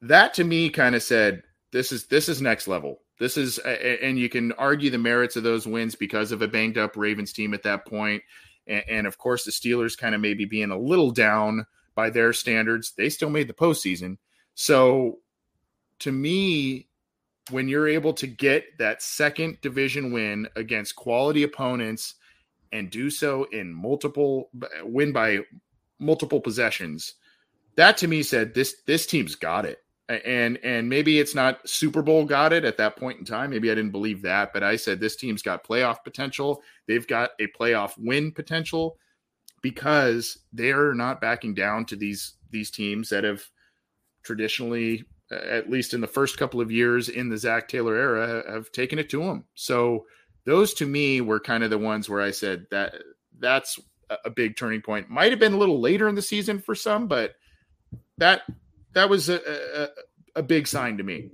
that to me kind of said this is this is next level. This is and you can argue the merits of those wins because of a banged up Ravens team at that point and, and of course, the Steelers kind of maybe being a little down by their standards, they still made the postseason. So to me, when you're able to get that second division win against quality opponents and do so in multiple win by multiple possessions, that to me said this this team's got it and and maybe it's not Super Bowl got it at that point in time. Maybe I didn't believe that, but I said this team's got playoff potential. They've got a playoff win potential because they're not backing down to these these teams that have traditionally, at least in the first couple of years in the Zac Taylor era, have taken it to them. So those to me were kind of the ones where I said that that's a big turning point. Might have been a little later in the season for some, but that that was a, a, a big sign to me.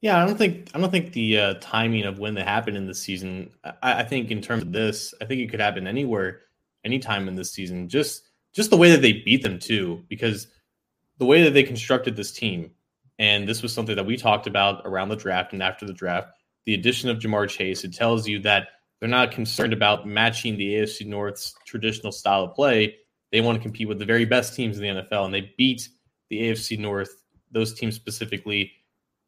Yeah, I don't think I don't think the uh, timing of when that happened in the season. I, I, think in terms of this, I think it could happen anywhere, anytime in this season. Just just the way that they beat them too, because the way that they constructed this team, and this was something that we talked about around the draft and after the draft. The addition of Ja'Marr Chase, it tells you that They're not concerned about matching the AFC North's traditional style of play. They want to compete with the very best teams in the NFL, and they beat the AFC North, those teams specifically,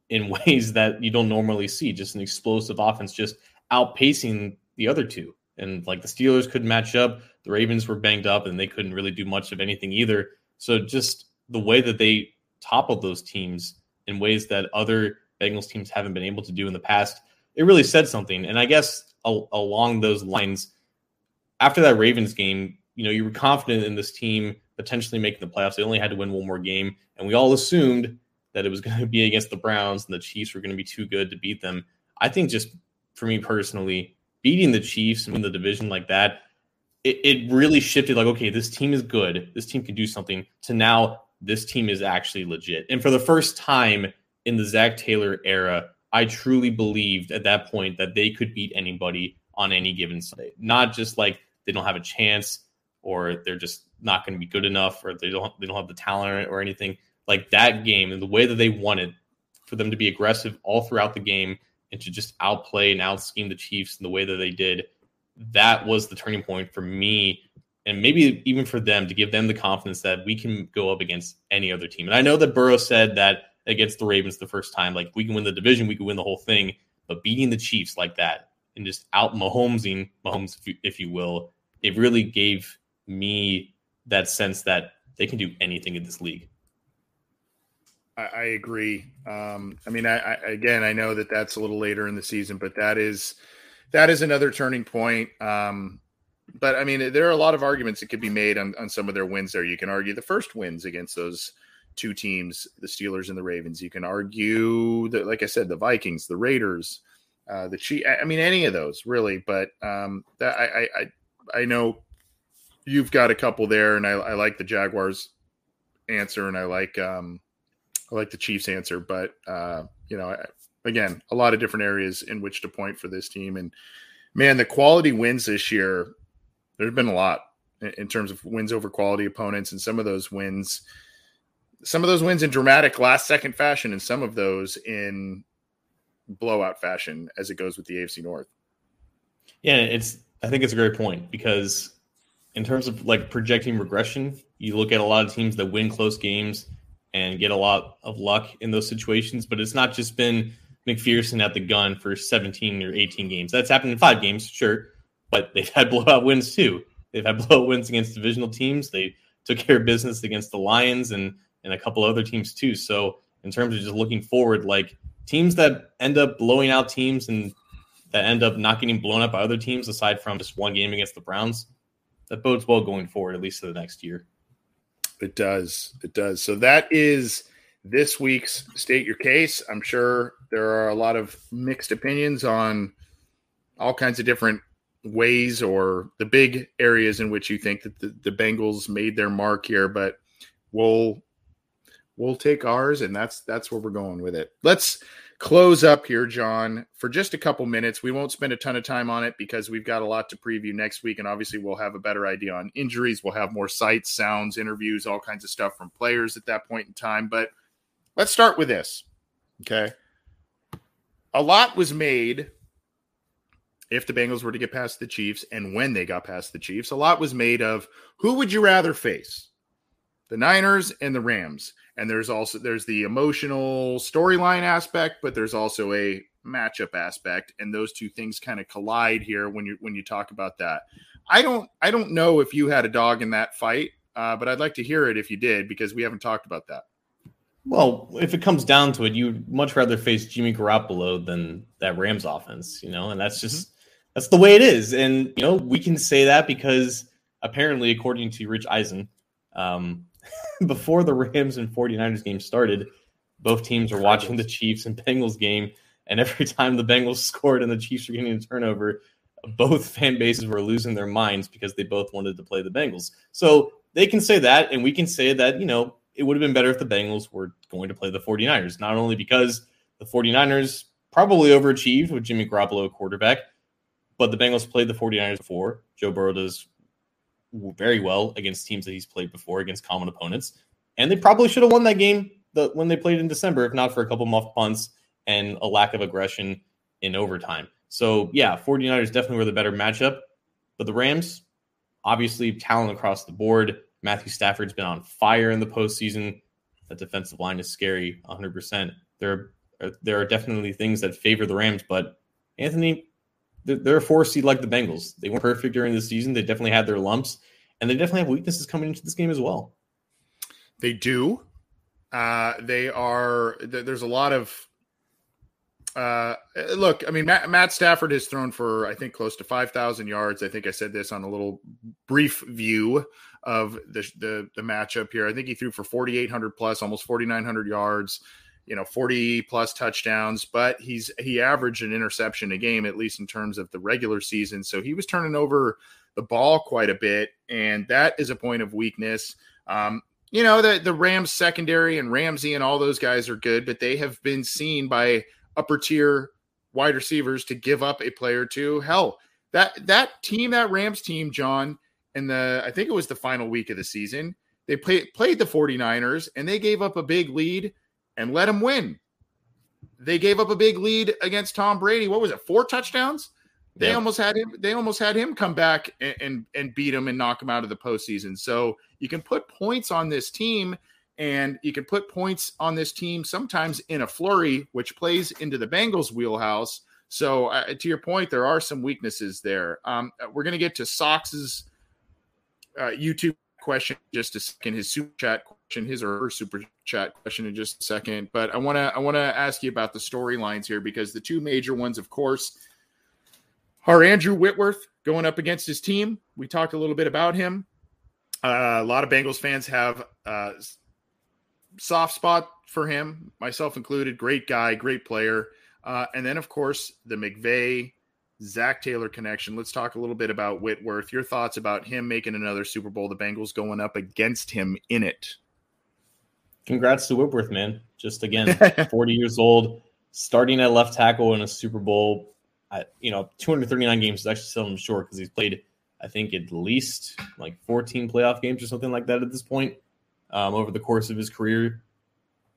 in ways that you don't normally see. Just an explosive offense, just outpacing the other two. And like the Steelers couldn't match up, the Ravens were banged up, and they couldn't really do much of anything either. So just the way that they toppled those teams in ways that other Bengals teams haven't been able to do in the past, it really said something. And I guess along those lines, after that Ravens game, you know, you were confident in this team potentially making the playoffs. They only had to win one more game, and we all assumed that it was going to be against the Browns and the Chiefs were going to be too good to beat them. I think just for me personally, beating the Chiefs in the division like that, it, it really shifted like, okay, this team is good. This team can do something to now this team is actually legit. And for the first time in the Zac Taylor era, I truly believed at that point that they could beat anybody on any given Sunday. Not just like they don't have a chance or they're just not going to be good enough or they don't they don't have the talent or anything. Like that game and the way that they wanted for them to be aggressive all throughout the game and to just outplay and out scheme the Chiefs in the way that they did, that was the turning point for me and maybe even for them to give them the confidence that we can go up against any other team. And I know that Burrow said that against the Ravens the first time, like we can win the division, we can win the whole thing, but beating the Chiefs like that and just out Mahomesing Mahomes, if you, if you will, it really gave me that sense that they can do anything in this league. I, I agree. Um, I mean, I, I, again, I know that that's a little later in the season, but that is that is another turning point. Um, but I mean, there are a lot of arguments that could be made on, on some of their wins there. You can argue the first wins against those two teams, the Steelers and the Ravens. You can argue that, like I said, the Vikings, the Raiders, uh, the Chiefs. I mean, any of those really. But um, that I, I I know you've got a couple there, and I, I like the Jaguars answer, and I like um, I like the Chiefs answer. But uh, you know, again, a lot of different areas in which to point for this team, and man, the quality wins this year there's been a lot in terms of wins over quality opponents, and some of those wins, some of those wins in dramatic last second fashion, and some of those in blowout fashion as it goes with the AFC North. Yeah, it's I think it's a great point because in terms of like projecting regression, you look at a lot of teams that win close games and get a lot of luck in those situations, but it's not just been McPherson at the gun for 17 or 18 games. That's happened in five games, sure but they've had blowout wins too. They've had blowout wins against divisional teams. They took care of business against the Lions and and a couple other teams too. So in terms of just looking forward, like teams that end up blowing out teams and that end up not getting blown up by other teams, aside from just one game against the Browns, that bodes well going forward, at least for the next year. It does. It does. So that is this week's State Your Case. I'm sure there are a lot of mixed opinions on all kinds of different ways or the big areas in which you think that the, the Bengals made their mark here, but we'll we'll take ours and that's that's where we're going with it. Let's close up here, John, for just a couple minutes. We won't spend a ton of time on it because we've got a lot to preview next week, and obviously we'll have a better idea on injuries. We'll have more sights, sounds, interviews, all kinds of stuff from players at that point in time. But let's start with this. Okay. A lot was made if the Bengals were to get past the Chiefs and when they got past the Chiefs, a lot was made of who would you rather face? The Niners and the Rams. And there's also there's the emotional storyline aspect, but there's also a matchup aspect and those two things kind of collide here when you when you talk about that. I don't I don't know if you had a dog in that fight, uh, but I'd like to hear it if you did because we haven't talked about that. Well, if it comes down to it, you'd much rather face Jimmy Garoppolo than that Rams offense, you know, and that's just that's the way it is. And you know, we can say that because apparently, according to Rich Eisen, um, before the Rams and 49ers game started, both teams were watching the Chiefs and Bengals game, and every time the Bengals scored and the Chiefs were getting a turnover, both fan bases were losing their minds because they both wanted to play the Bengals. So they can say that, and we can say that, you know, it would have been better if the Bengals were going to play the 49ers, not only because the 49ers probably overachieved with Jimmy Garoppolo quarterback, but the Bengals played the 49ers before. Joe Burrow does very well against teams that he's played before, against common opponents. And they probably should have won that game the, when they played in December, if not for a couple muff punts and a lack of aggression in overtime. So, yeah, 49ers definitely were the better matchup. But the Rams, obviously, talent across the board. Matthew Stafford's been on fire in the postseason. That defensive line is scary 100%. There are, there are definitely things that favor the Rams, but Anthony, they're a four seed like the Bengals. They weren't perfect during the season. They definitely had their lumps, and they definitely have weaknesses coming into this game as well. They do. Uh, they are. There's a lot of. Uh, look, I mean, Matt, Matt Stafford has thrown for I think close to five thousand yards. I think I said this on a little brief view of the the, the matchup here. I think he threw for forty eight hundred plus, almost forty nine hundred yards you know 40 plus touchdowns but he's he averaged an interception a game at least in terms of the regular season. So he was turning over the ball quite a bit and that is a point of weakness. Um, you know the the Rams secondary and Ramsey and all those guys are good but they have been seen by upper tier wide receivers to give up a player to hell. That that team that Rams team John in the I think it was the final week of the season they play, played the 49ers and they gave up a big lead and let him win. They gave up a big lead against Tom Brady. What was it? Four touchdowns. They yep. almost had him. They almost had him come back and, and, and beat him and knock him out of the postseason. So you can put points on this team, and you can put points on this team sometimes in a flurry, which plays into the Bengals' wheelhouse. So uh, to your point, there are some weaknesses there. Um, we're going to get to Sox's uh, YouTube question just a second. His super chat question, his or her super chat question in just a second. But I want to I want to ask you about the storylines here because the two major ones, of course, are Andrew Whitworth going up against his team. We talked a little bit about him. Uh, a lot of Bengals fans have uh, soft spot for him, myself included. Great guy, great player. Uh, and then, of course, the McVay Zac Taylor connection. Let's talk a little bit about Whitworth. Your thoughts about him making another Super Bowl, the Bengals going up against him in it. Congrats to Whitworth, man. Just again, 40 years old, starting at left tackle in a Super Bowl. At, you know, 239 games is actually selling him short because he's played, I think, at least like 14 playoff games or something like that at this point um, over the course of his career.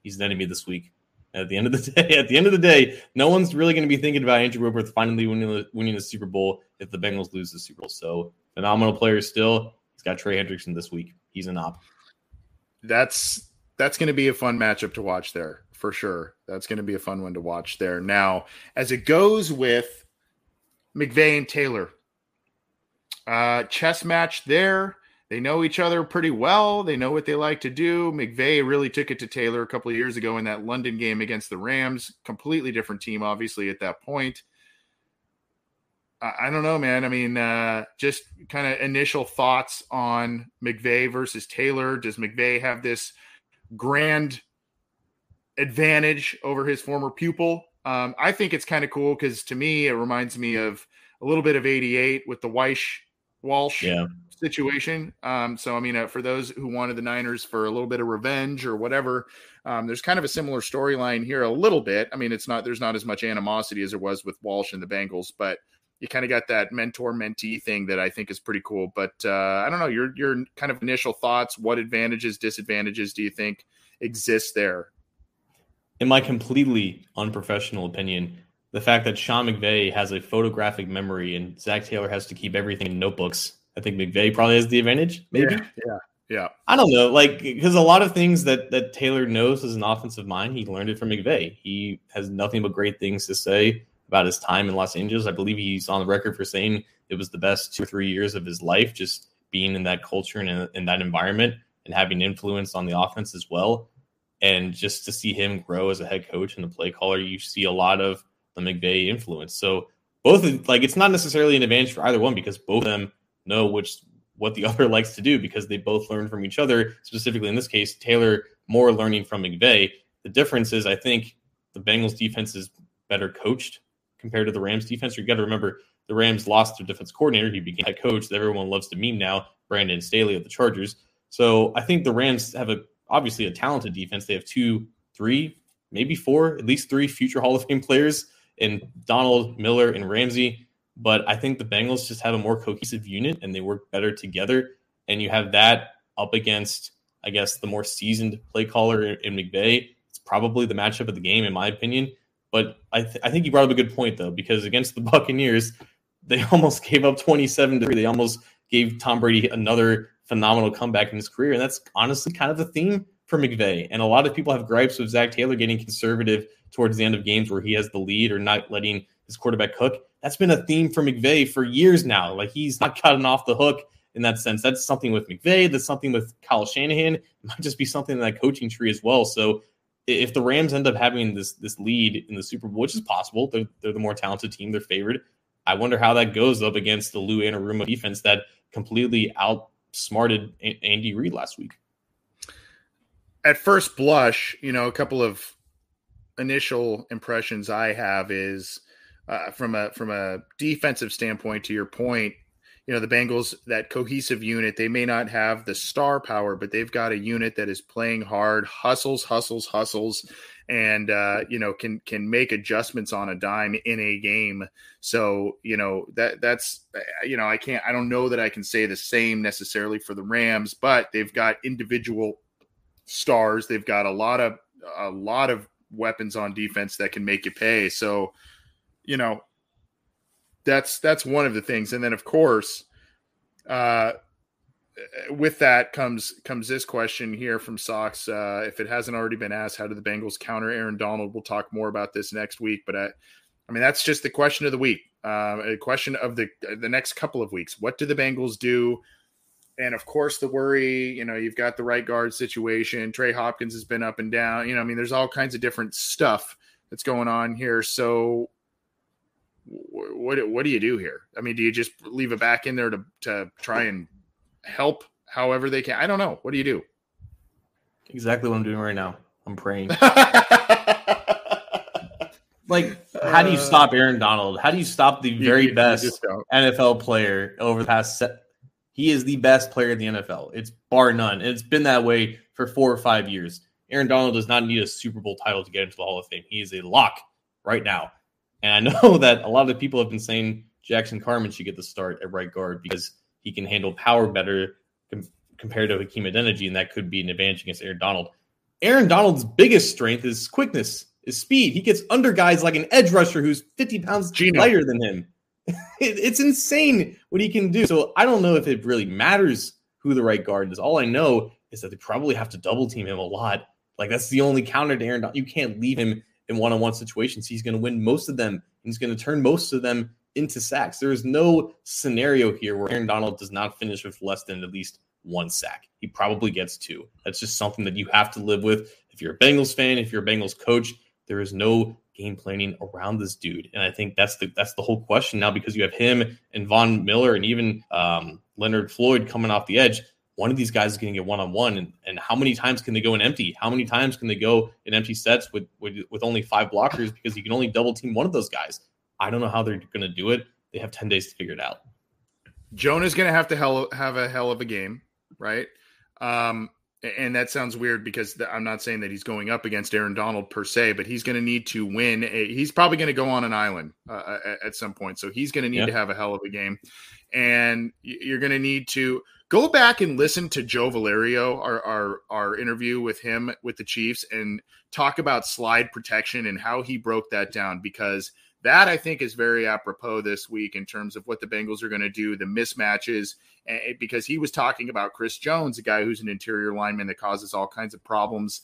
He's an enemy this week. At the end of the day, at the end of the day, no one's really going to be thinking about Andrew Whitworth finally winning the, winning the Super Bowl if the Bengals lose the Super Bowl. So phenomenal player still. He's got Trey Hendrickson this week. He's an op. That's that's going to be a fun matchup to watch there for sure. That's going to be a fun one to watch there. Now, as it goes with McVay and Taylor, uh, chess match there. They know each other pretty well. They know what they like to do. McVay really took it to Taylor a couple of years ago in that London game against the Rams. Completely different team, obviously, at that point. I don't know, man. I mean, uh, just kind of initial thoughts on McVay versus Taylor. Does McVay have this grand advantage over his former pupil? Um, I think it's kind of cool because to me, it reminds me of a little bit of 88 with the Weish Walsh yeah situation. Um, so, I mean, uh, for those who wanted the Niners for a little bit of revenge or whatever, um, there's kind of a similar storyline here, a little bit. I mean, it's not there's not as much animosity as there was with Walsh and the Bengals, but you kind of got that mentor mentee thing that I think is pretty cool. But uh, I don't know your your kind of initial thoughts. What advantages, disadvantages do you think exist there? In my completely unprofessional opinion, the fact that Sean McVay has a photographic memory and Zac Taylor has to keep everything in notebooks I think McVay probably has the advantage. Maybe. Yeah. Yeah. yeah. I don't know. Like, because a lot of things that that Taylor knows as an offensive mind, he learned it from McVay. He has nothing but great things to say about his time in Los Angeles. I believe he's on the record for saying it was the best two or three years of his life, just being in that culture and in, in that environment and having influence on the offense as well. And just to see him grow as a head coach and the play caller, you see a lot of the McVay influence. So both like it's not necessarily an advantage for either one because both of them know which what the other likes to do because they both learn from each other. Specifically in this case, Taylor more learning from McVay. The difference is I think the Bengals defense is better coached compared to the Rams defense. You got to remember the Rams lost their defense coordinator. He became head coach that everyone loves to meme now, Brandon Staley of the Chargers. So I think the Rams have a obviously a talented defense. They have two, three, maybe four, at least three future Hall of Fame players in Donald Miller and Ramsey. But I think the Bengals just have a more cohesive unit and they work better together. And you have that up against, I guess, the more seasoned play caller in McVay. It's probably the matchup of the game, in my opinion. But I, th- I think you brought up a good point though, because against the Buccaneers, they almost gave up 27 to 3. They almost gave Tom Brady another phenomenal comeback in his career. And that's honestly kind of the theme for McVay. And a lot of people have gripes with Zac Taylor getting conservative towards the end of games where he has the lead or not letting his quarterback cook. That's been a theme for McVay for years now. Like he's not cutting off the hook in that sense. That's something with McVay. That's something with Kyle Shanahan. It might just be something in that coaching tree as well. So if the Rams end up having this this lead in the Super Bowl, which is possible, they're, they're the more talented team, they're favored. I wonder how that goes up against the Lou Anarumo defense that completely outsmarted Andy Reid last week. At first blush, you know, a couple of initial impressions I have is uh, from a from a defensive standpoint. To your point, you know the Bengals that cohesive unit. They may not have the star power, but they've got a unit that is playing hard, hustles, hustles, hustles, and uh, you know can can make adjustments on a dime in a game. So you know that that's you know I can't I don't know that I can say the same necessarily for the Rams, but they've got individual stars. They've got a lot of a lot of weapons on defense that can make you pay. So you know that's that's one of the things. And then of course, uh, with that comes comes this question here from Sox. Uh, if it hasn't already been asked, how do the Bengals counter Aaron Donald? We'll talk more about this next week. But I, I mean, that's just the question of the week. Uh, a question of the the next couple of weeks. What do the Bengals do? And of course, the worry. You know, you've got the right guard situation. Trey Hopkins has been up and down. You know, I mean, there's all kinds of different stuff that's going on here. So what what do you do here? I mean, do you just leave it back in there to to try and help however they can? I don't know. What do you do? Exactly what I'm doing right now. I'm praying. like, how do you uh, stop Aaron Donald? How do you stop the very you, best you NFL player over the past set? He is the best player in the NFL. It's bar none. It's been that way for four or five years. Aaron Donald does not need a Super Bowl title to get into the Hall of Fame. He is a lock right now. And I know that a lot of people have been saying Jackson Carman should get the start at right guard because he can handle power better com- compared to Hakeem Adeniji, and that could be an advantage against Aaron Donald. Aaron Donald's biggest strength is quickness, is speed. He gets under guys like an edge rusher who's 50 pounds Gino. lighter than him. it, it's insane what he can do. So I don't know if it really matters who the right guard is. All I know is that they probably have to double team him a lot. Like that's the only counter to Aaron Donald. You can't leave him in one-on-one situations. He's going to win most of them. He's going to turn most of them into sacks. There is no scenario here where Aaron Donald does not finish with less than at least one sack. He probably gets two. That's just something that you have to live with. If you're a Bengals fan, if you're a Bengals coach, there is no game planning around this dude. And I think that's the that's the whole question now because you have him and Von Miller and even um, Leonard Floyd coming off the edge one of these guys is going to get one on one, and how many times can they go in empty? How many times can they go in empty sets with, with with only five blockers because you can only double team one of those guys? I don't know how they're going to do it. They have ten days to figure it out. Jonah's going to have to hell, have a hell of a game, right? Um, and that sounds weird because I'm not saying that he's going up against Aaron Donald per se, but he's going to need to win. A, he's probably going to go on an island uh, at, at, some point, so he's going to need yeah. to have a hell of a game, and you're going to need to go back and listen to Joe Valerio, our, our our interview with him with the Chiefs, and talk about slide protection and how he broke that down because that I think is very apropos this week in terms of what the Bengals are going to do, the mismatches, because he was talking about Chris Jones, a guy who's an interior lineman that causes all kinds of problems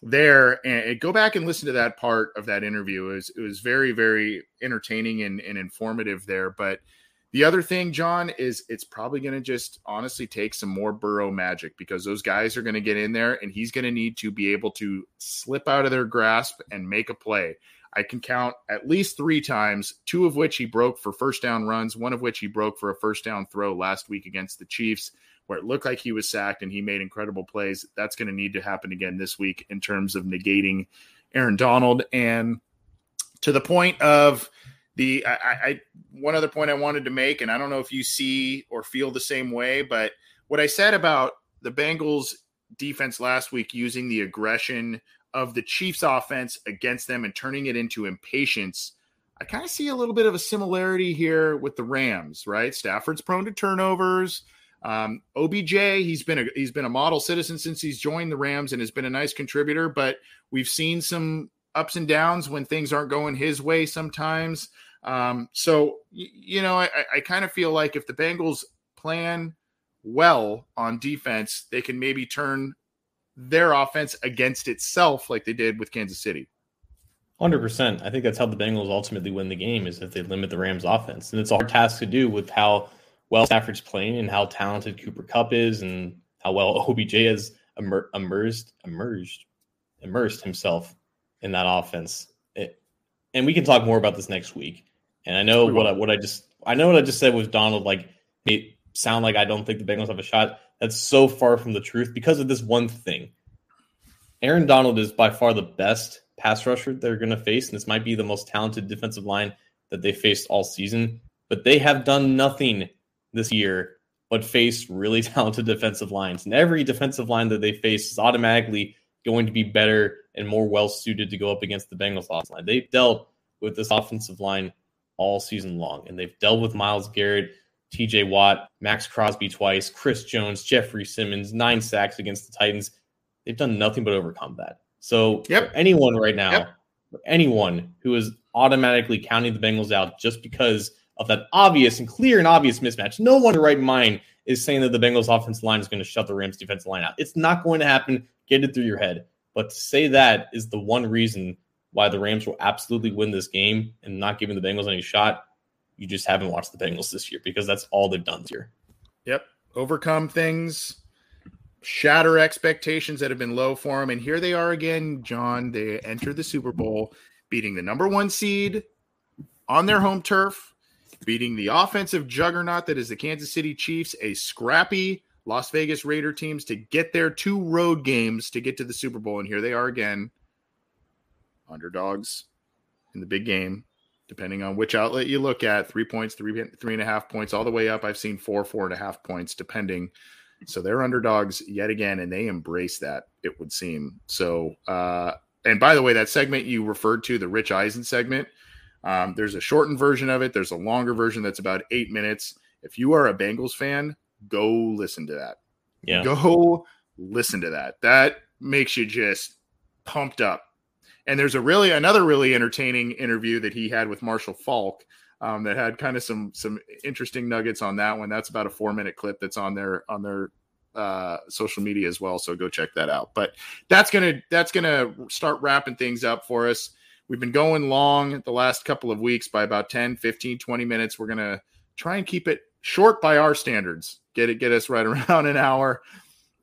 there. And go back and listen to that part of that interview. It was, it was very, very entertaining and, and informative there. But the other thing, John, is it's probably going to just honestly take some more Burrow magic because those guys are going to get in there and he's going to need to be able to slip out of their grasp and make a play. I can count at least three times, two of which he broke for first down runs, one of which he broke for a first down throw last week against the Chiefs, where it looked like he was sacked and he made incredible plays. That's going to need to happen again this week in terms of negating Aaron Donald. And to the point of, the I, I, one other point I wanted to make, and I don't know if you see or feel the same way, but what I said about the Bengals defense last week using the aggression of the Chiefs offense against them and turning it into impatience. I kind of see a little bit of a similarity here with the Rams, right? Stafford's prone to turnovers. Um, OBJ, he's been a he's been a model citizen since he's joined the Rams and has been a nice contributor, but we've seen some ups and downs when things aren't going his way sometimes. Um, so, you know, I, I kind of feel like if the Bengals plan well on defense, they can maybe turn their offense against itself like they did with Kansas City. Hundred percent. I think that's how the Bengals ultimately win the game is if they limit the Rams' offense, and it's a hard task to do with how well Stafford's playing and how talented Cooper Kupp is, and how well OBJ has immer- immersed, emerged, immersed himself in that offense. And we can talk more about this next week. And I know what I, what I just I know what I just said with Donald like it sound like I don't think the Bengals have a shot. That's so far from the truth because of this one thing. Aaron Donald is by far the best pass rusher they're going to face, and this might be the most talented defensive line that they faced all season. But they have done nothing this year but face really talented defensive lines, and every defensive line that they face is automatically going to be better and more well suited to go up against the Bengals offensive line. They've dealt with this offensive line all season long, and they've dealt with Myles Garrett. TJ Watt, Maxx Crosby twice, Chris Jones, Jeffrey Simmons, nine sacks against the Titans. They've done nothing but overcome that. So yep. for anyone right now, yep. for anyone who is automatically counting the Bengals out just because of that obvious and clear and obvious mismatch, no one in right mind is saying that the Bengals offensive line is going to shut the Rams defensive line out. It's not going to happen. Get it through your head. But to say that is the one reason why the Rams will absolutely win this game and not giving the Bengals any shot. You just haven't watched the Bengals this year because that's all they've done year. Yep. Overcome things, shatter expectations that have been low for them. And here they are again, John. They enter the Super Bowl beating the number one seed on their home turf, beating the offensive juggernaut that is the Kansas City Chiefs, a scrappy Las Vegas Raider teams to get their two road games to get to the Super Bowl. And here they are again, underdogs in the big game. Depending on which outlet you look at, three points, three three and a half points, all the way up. I've seen four, four and a half points, depending so they're underdogs yet again, and they embrace that, it would seem. So, uh, and by the way, that segment you referred to, the Rich Eisen segment, um, there's a shortened version of it. There's a longer version that's about eight minutes. If you are a Bengals fan, go listen to that. Yeah. Go listen to that. That makes you just pumped up. And there's a really another really entertaining interview that he had with Marshall Faulk um, that had kind of some some interesting nuggets on that one. That's about a four minute clip that's on their on their uh, social media as well. So go check that out. But that's gonna that's gonna start wrapping things up for us. We've been going long the last couple of weeks by about 10, 15, 20 minutes. We're gonna try and keep it short by our standards. Get it, get us right around an hour.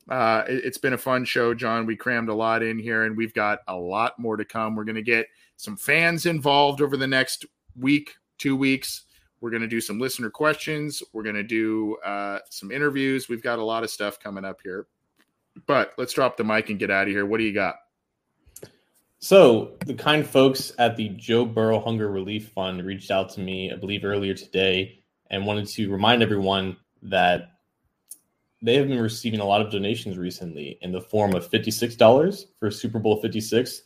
Uh, it, it's been a fun show, John. We crammed a lot in here, and we've got a lot more to come. We're going to get some fans involved over the next week two weeks. We're going to do some listener questions. We're going to do uh, some interviews. We've got a lot of stuff coming up here. But let's drop the mic and get out of here. What do you got? So, the kind folks at the Joe Burrow Hunger Relief Fund reached out to me, I believe, earlier today and wanted to remind everyone that they have been receiving a lot of donations recently in the form of $56 for Super Bowl 56,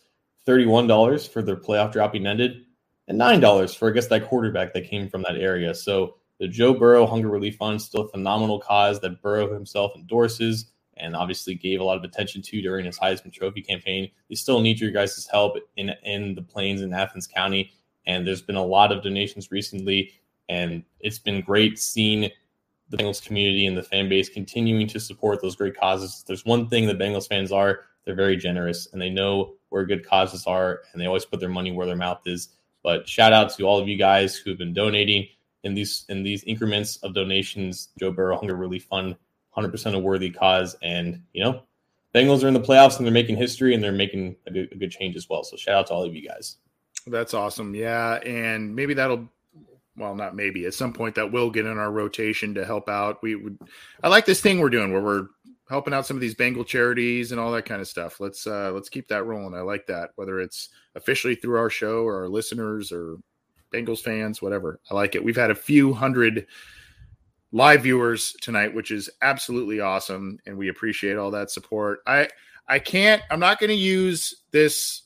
$31 for their playoff dropping ended, and nine dollars for I guess that quarterback that came from that area. So the Joe Burrow Hunger Relief Fund still a phenomenal cause that Burrow himself endorses and obviously gave a lot of attention to during his Heisman Trophy campaign. They still need your guys' help in in the Plains in Athens County, and there's been a lot of donations recently, and it's been great seeing the Bengals community and the fan base continuing to support those great causes. There's one thing the Bengals fans are, they're very generous and they know where good causes are and they always put their money where their mouth is. But shout out to all of you guys who've been donating in these in these increments of donations. Joe Burrow Hunger Relief Fund, 100% a worthy cause, and you know, Bengals are in the playoffs and they're making history and they're making a good, a good change as well. So shout out to all of you guys. That's awesome. Yeah, and maybe that'll well, not maybe at some point that will get in our rotation to help out. We would I like this thing we're doing where we're helping out some of these Bengal charities and all that kind of stuff. Let's uh let's keep that rolling. I like that. Whether it's officially through our show or our listeners or Bengals fans, whatever. I like it. We've had a few hundred live viewers tonight, which is absolutely awesome, and we appreciate all that support. I I can't. I'm not going to use this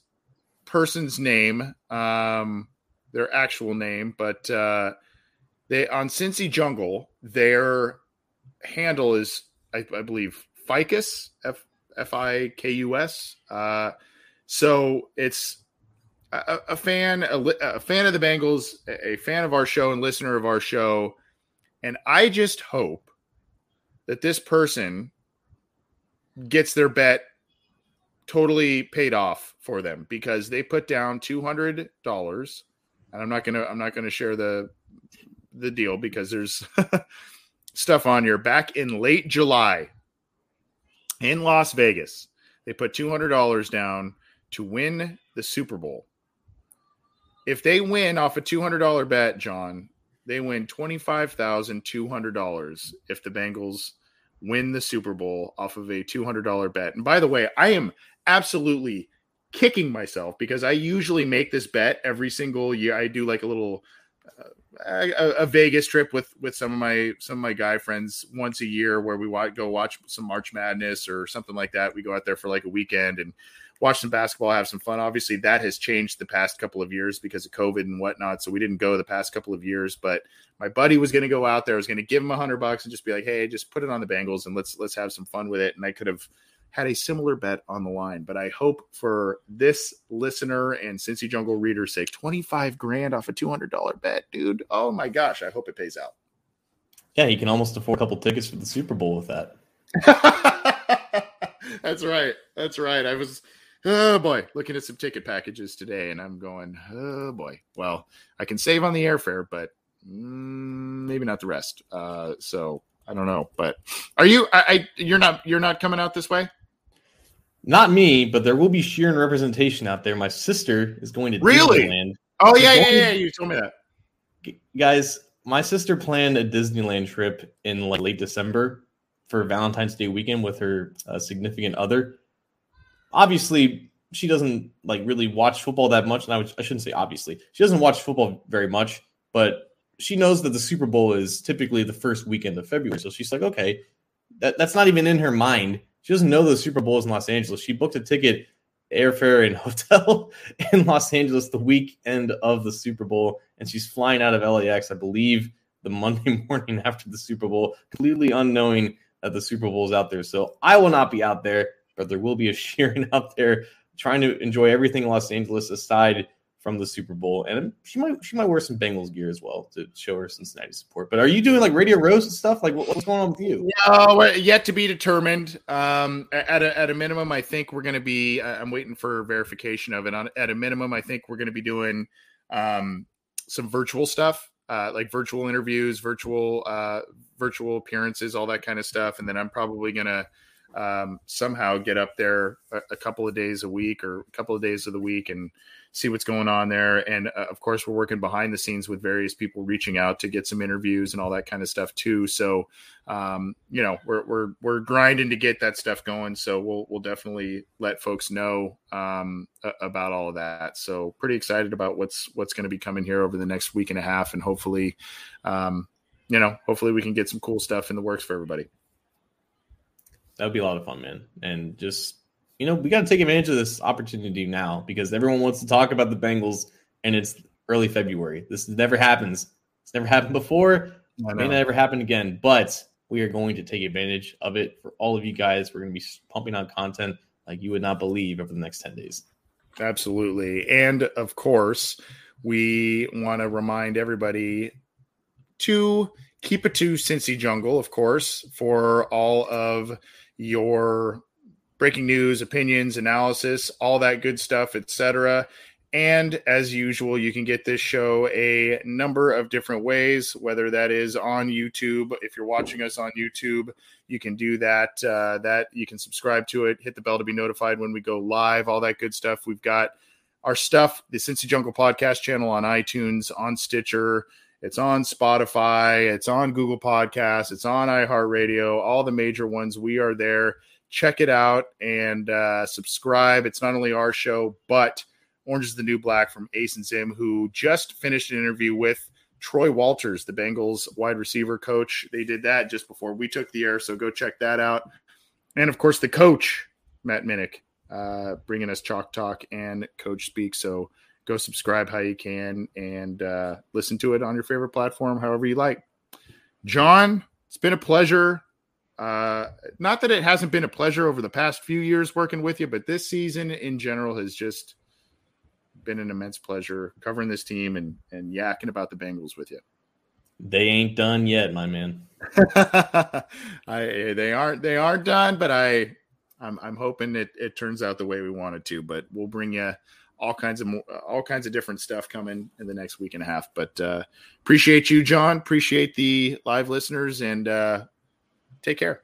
person's name, um, their actual name, but uh, they on Cincy Jungle, their handle is I, I believe Ficus F F I K U S. Uh, so it's a, a fan, a, a, fan of the Bengals, a fan of our show and listener of our show, and I just hope that this person gets their bet totally paid off for them because they put down two hundred dollars, and I'm not gonna I'm not gonna share the the deal because there's stuff on here. Back in late July in Las Vegas, they put two hundred dollars down to win the Super Bowl. If they win off a two hundred dollar bet, John, they win twenty five thousand two hundred dollars if the Bengals win the Super Bowl off of a $200 bet. And by the way, I am absolutely kicking myself because I usually make this bet every single year. I do like a little uh, a, a, Vegas trip with with some of my some of my guy friends once a year where we want go watch some March Madness or something like that. We go out there for like a weekend and watch some basketball, have some fun. Obviously, that has changed the past couple of years because of COVID and whatnot. So we didn't go the past couple of years. But my buddy was going to go out there. I was going to give him a hundred bucks and just be like, "Hey, just put it on the Bengals and let's let's have some fun with it." And I could have had a similar bet on the line. But I hope for this listener and Cincy Jungle reader's sake, 25 grand off a $200 bet, dude. Oh my gosh. I hope it pays out. Yeah, you can almost afford a couple tickets for the Super Bowl with that. That's right. That's right. I was oh boy, looking at some ticket packages today, and I'm going, oh boy. Well, I can save on the airfare, but mm, maybe not the rest. Uh, so I don't know. But are you? I, I, you're not. You're not coming out this way. Not me, but there will be Sheeran representation out there. My sister is going to really. Disneyland. Oh yeah, yeah, yeah. You told me that. Guys, my sister planned a Disneyland trip in like late December for Valentine's Day weekend with her uh, significant other obviously she doesn't like really watch football that much. And I, would, I shouldn't say obviously she doesn't watch football very much, but she knows that the Super Bowl is typically the first weekend of February. So she's like, okay, that, that's not even in her mind. She doesn't know the Super Bowl is in Los Angeles. She booked a ticket, airfare, and hotel in Los Angeles the weekend of the Super Bowl, and she's flying out of LAX, I believe, the Monday morning after the Super Bowl, completely unknowing that the Super Bowl is out there. So I will not be out there but there will be a Sheeran out there trying to enjoy everything Los Angeles aside from the Super Bowl, and she might she might wear some Bengals gear as well to show her Cincinnati support. But are you doing like Radio Row and stuff? Like what's going on with you? No, yet to be determined. Um, at a at a minimum, I think we're going to be. I'm waiting for verification of it. On at a minimum, I think we're going to be doing um, some virtual stuff, uh, like virtual interviews, virtual uh, virtual appearances, all that kind of stuff, and then I'm probably going to um, somehow get up there a, a, couple of days a week or a couple of days of the week and see what's going on there. And uh, of course, we're working behind the scenes with various people reaching out to get some interviews and all that kind of stuff too. So, um, you know, we're we're we're grinding to get that stuff going. So we'll we'll definitely let folks know um, about all of that. So pretty excited about what's what's going to be coming here over the next week and a half, and hopefully, um, you know, hopefully we can get some cool stuff in the works for everybody that would be a lot of fun, man. And just you know, we got to take advantage of this opportunity now because everyone wants to talk about the Bengals, and it's early February. This never happens. It's never happened before. It may never happen again, but we are going to take advantage of it for all of you guys. We're going to be pumping out content like you would not believe over the next 10 days. Absolutely. And of course, we want to remind everybody to keep it to Cincy Jungle, of course, for all of your breaking news, opinions, analysis, all that good stuff, etc. And as usual, you can get this show a number of different ways, whether that is on YouTube. If you're watching us on YouTube, you can do that. Uh, that you can subscribe to it, hit the bell to be notified when we go live, all that good stuff. We've got our stuff, the Cincy Jungle podcast channel on iTunes, on Stitcher, it's on Spotify, it's on Google Podcasts, it's on iHeartRadio, all the major ones. We are there. Check it out and uh, subscribe. It's not only our show, but Orange is the New Black from Ace and Zim, who just finished an interview with Troy Walters, the Bengals wide receiver coach. They did that just before we took the air, so go check that out. And of course, the coach, Matt Minnick, uh, bringing us Chalk Talk and Coach Speak. So go subscribe how you can and uh, listen to it on your favorite platform, however you like. John, it's been a pleasure. Uh, not that it hasn't been a pleasure over the past few years working with you, but this season in general has just been an immense pleasure covering this team and and yakking about the Bengals with you. They ain't done yet, my man. I they aren't they aren't done, but I I'm I'm hoping it it turns out the way we wanted to. But we'll bring you all kinds of more, all kinds of different stuff coming in the next week and a half. But uh, appreciate you, John. Appreciate the live listeners, and uh, take care.